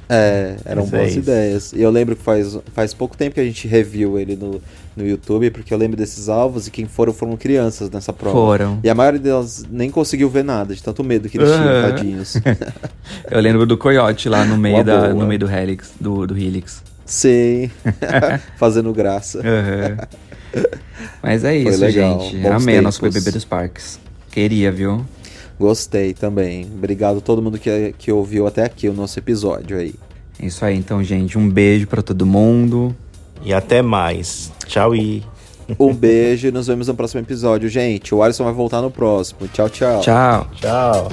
[SPEAKER 1] É, eram
[SPEAKER 3] Mas é
[SPEAKER 1] boas
[SPEAKER 3] isso.
[SPEAKER 1] ideias. E eu lembro que faz, faz pouco tempo que a gente reviu ele no, no YouTube, porque eu lembro desses alvos e quem foram foram crianças nessa prova.
[SPEAKER 4] Foram.
[SPEAKER 1] E a maioria delas nem conseguiu ver nada, de tanto medo que eles tinham,
[SPEAKER 4] Aham.
[SPEAKER 1] tadinhos.
[SPEAKER 4] Eu lembro do Coyote lá no meio,
[SPEAKER 1] Uma
[SPEAKER 4] da,
[SPEAKER 1] boa.
[SPEAKER 4] no meio do Helix, do, do Helix.
[SPEAKER 1] Sim, fazendo graça.
[SPEAKER 4] Aham. Mas é isso,
[SPEAKER 1] legal.
[SPEAKER 4] gente.
[SPEAKER 1] Bons
[SPEAKER 4] Amei nosso
[SPEAKER 1] tempos.
[SPEAKER 4] BBB dos parques. Queria, viu?
[SPEAKER 1] Gostei também. Obrigado a todo mundo que, que ouviu até aqui o nosso episódio aí.
[SPEAKER 4] É isso aí, então, gente. Um beijo pra todo mundo.
[SPEAKER 3] E até mais. Tchau e...
[SPEAKER 1] Um beijo e nos vemos no próximo episódio, gente. O Alisson vai voltar no próximo. Tchau, tchau.
[SPEAKER 4] Tchau.
[SPEAKER 3] Tchau.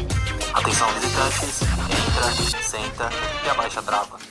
[SPEAKER 5] Atenção visitantes, entra, senta e abaixa a trava.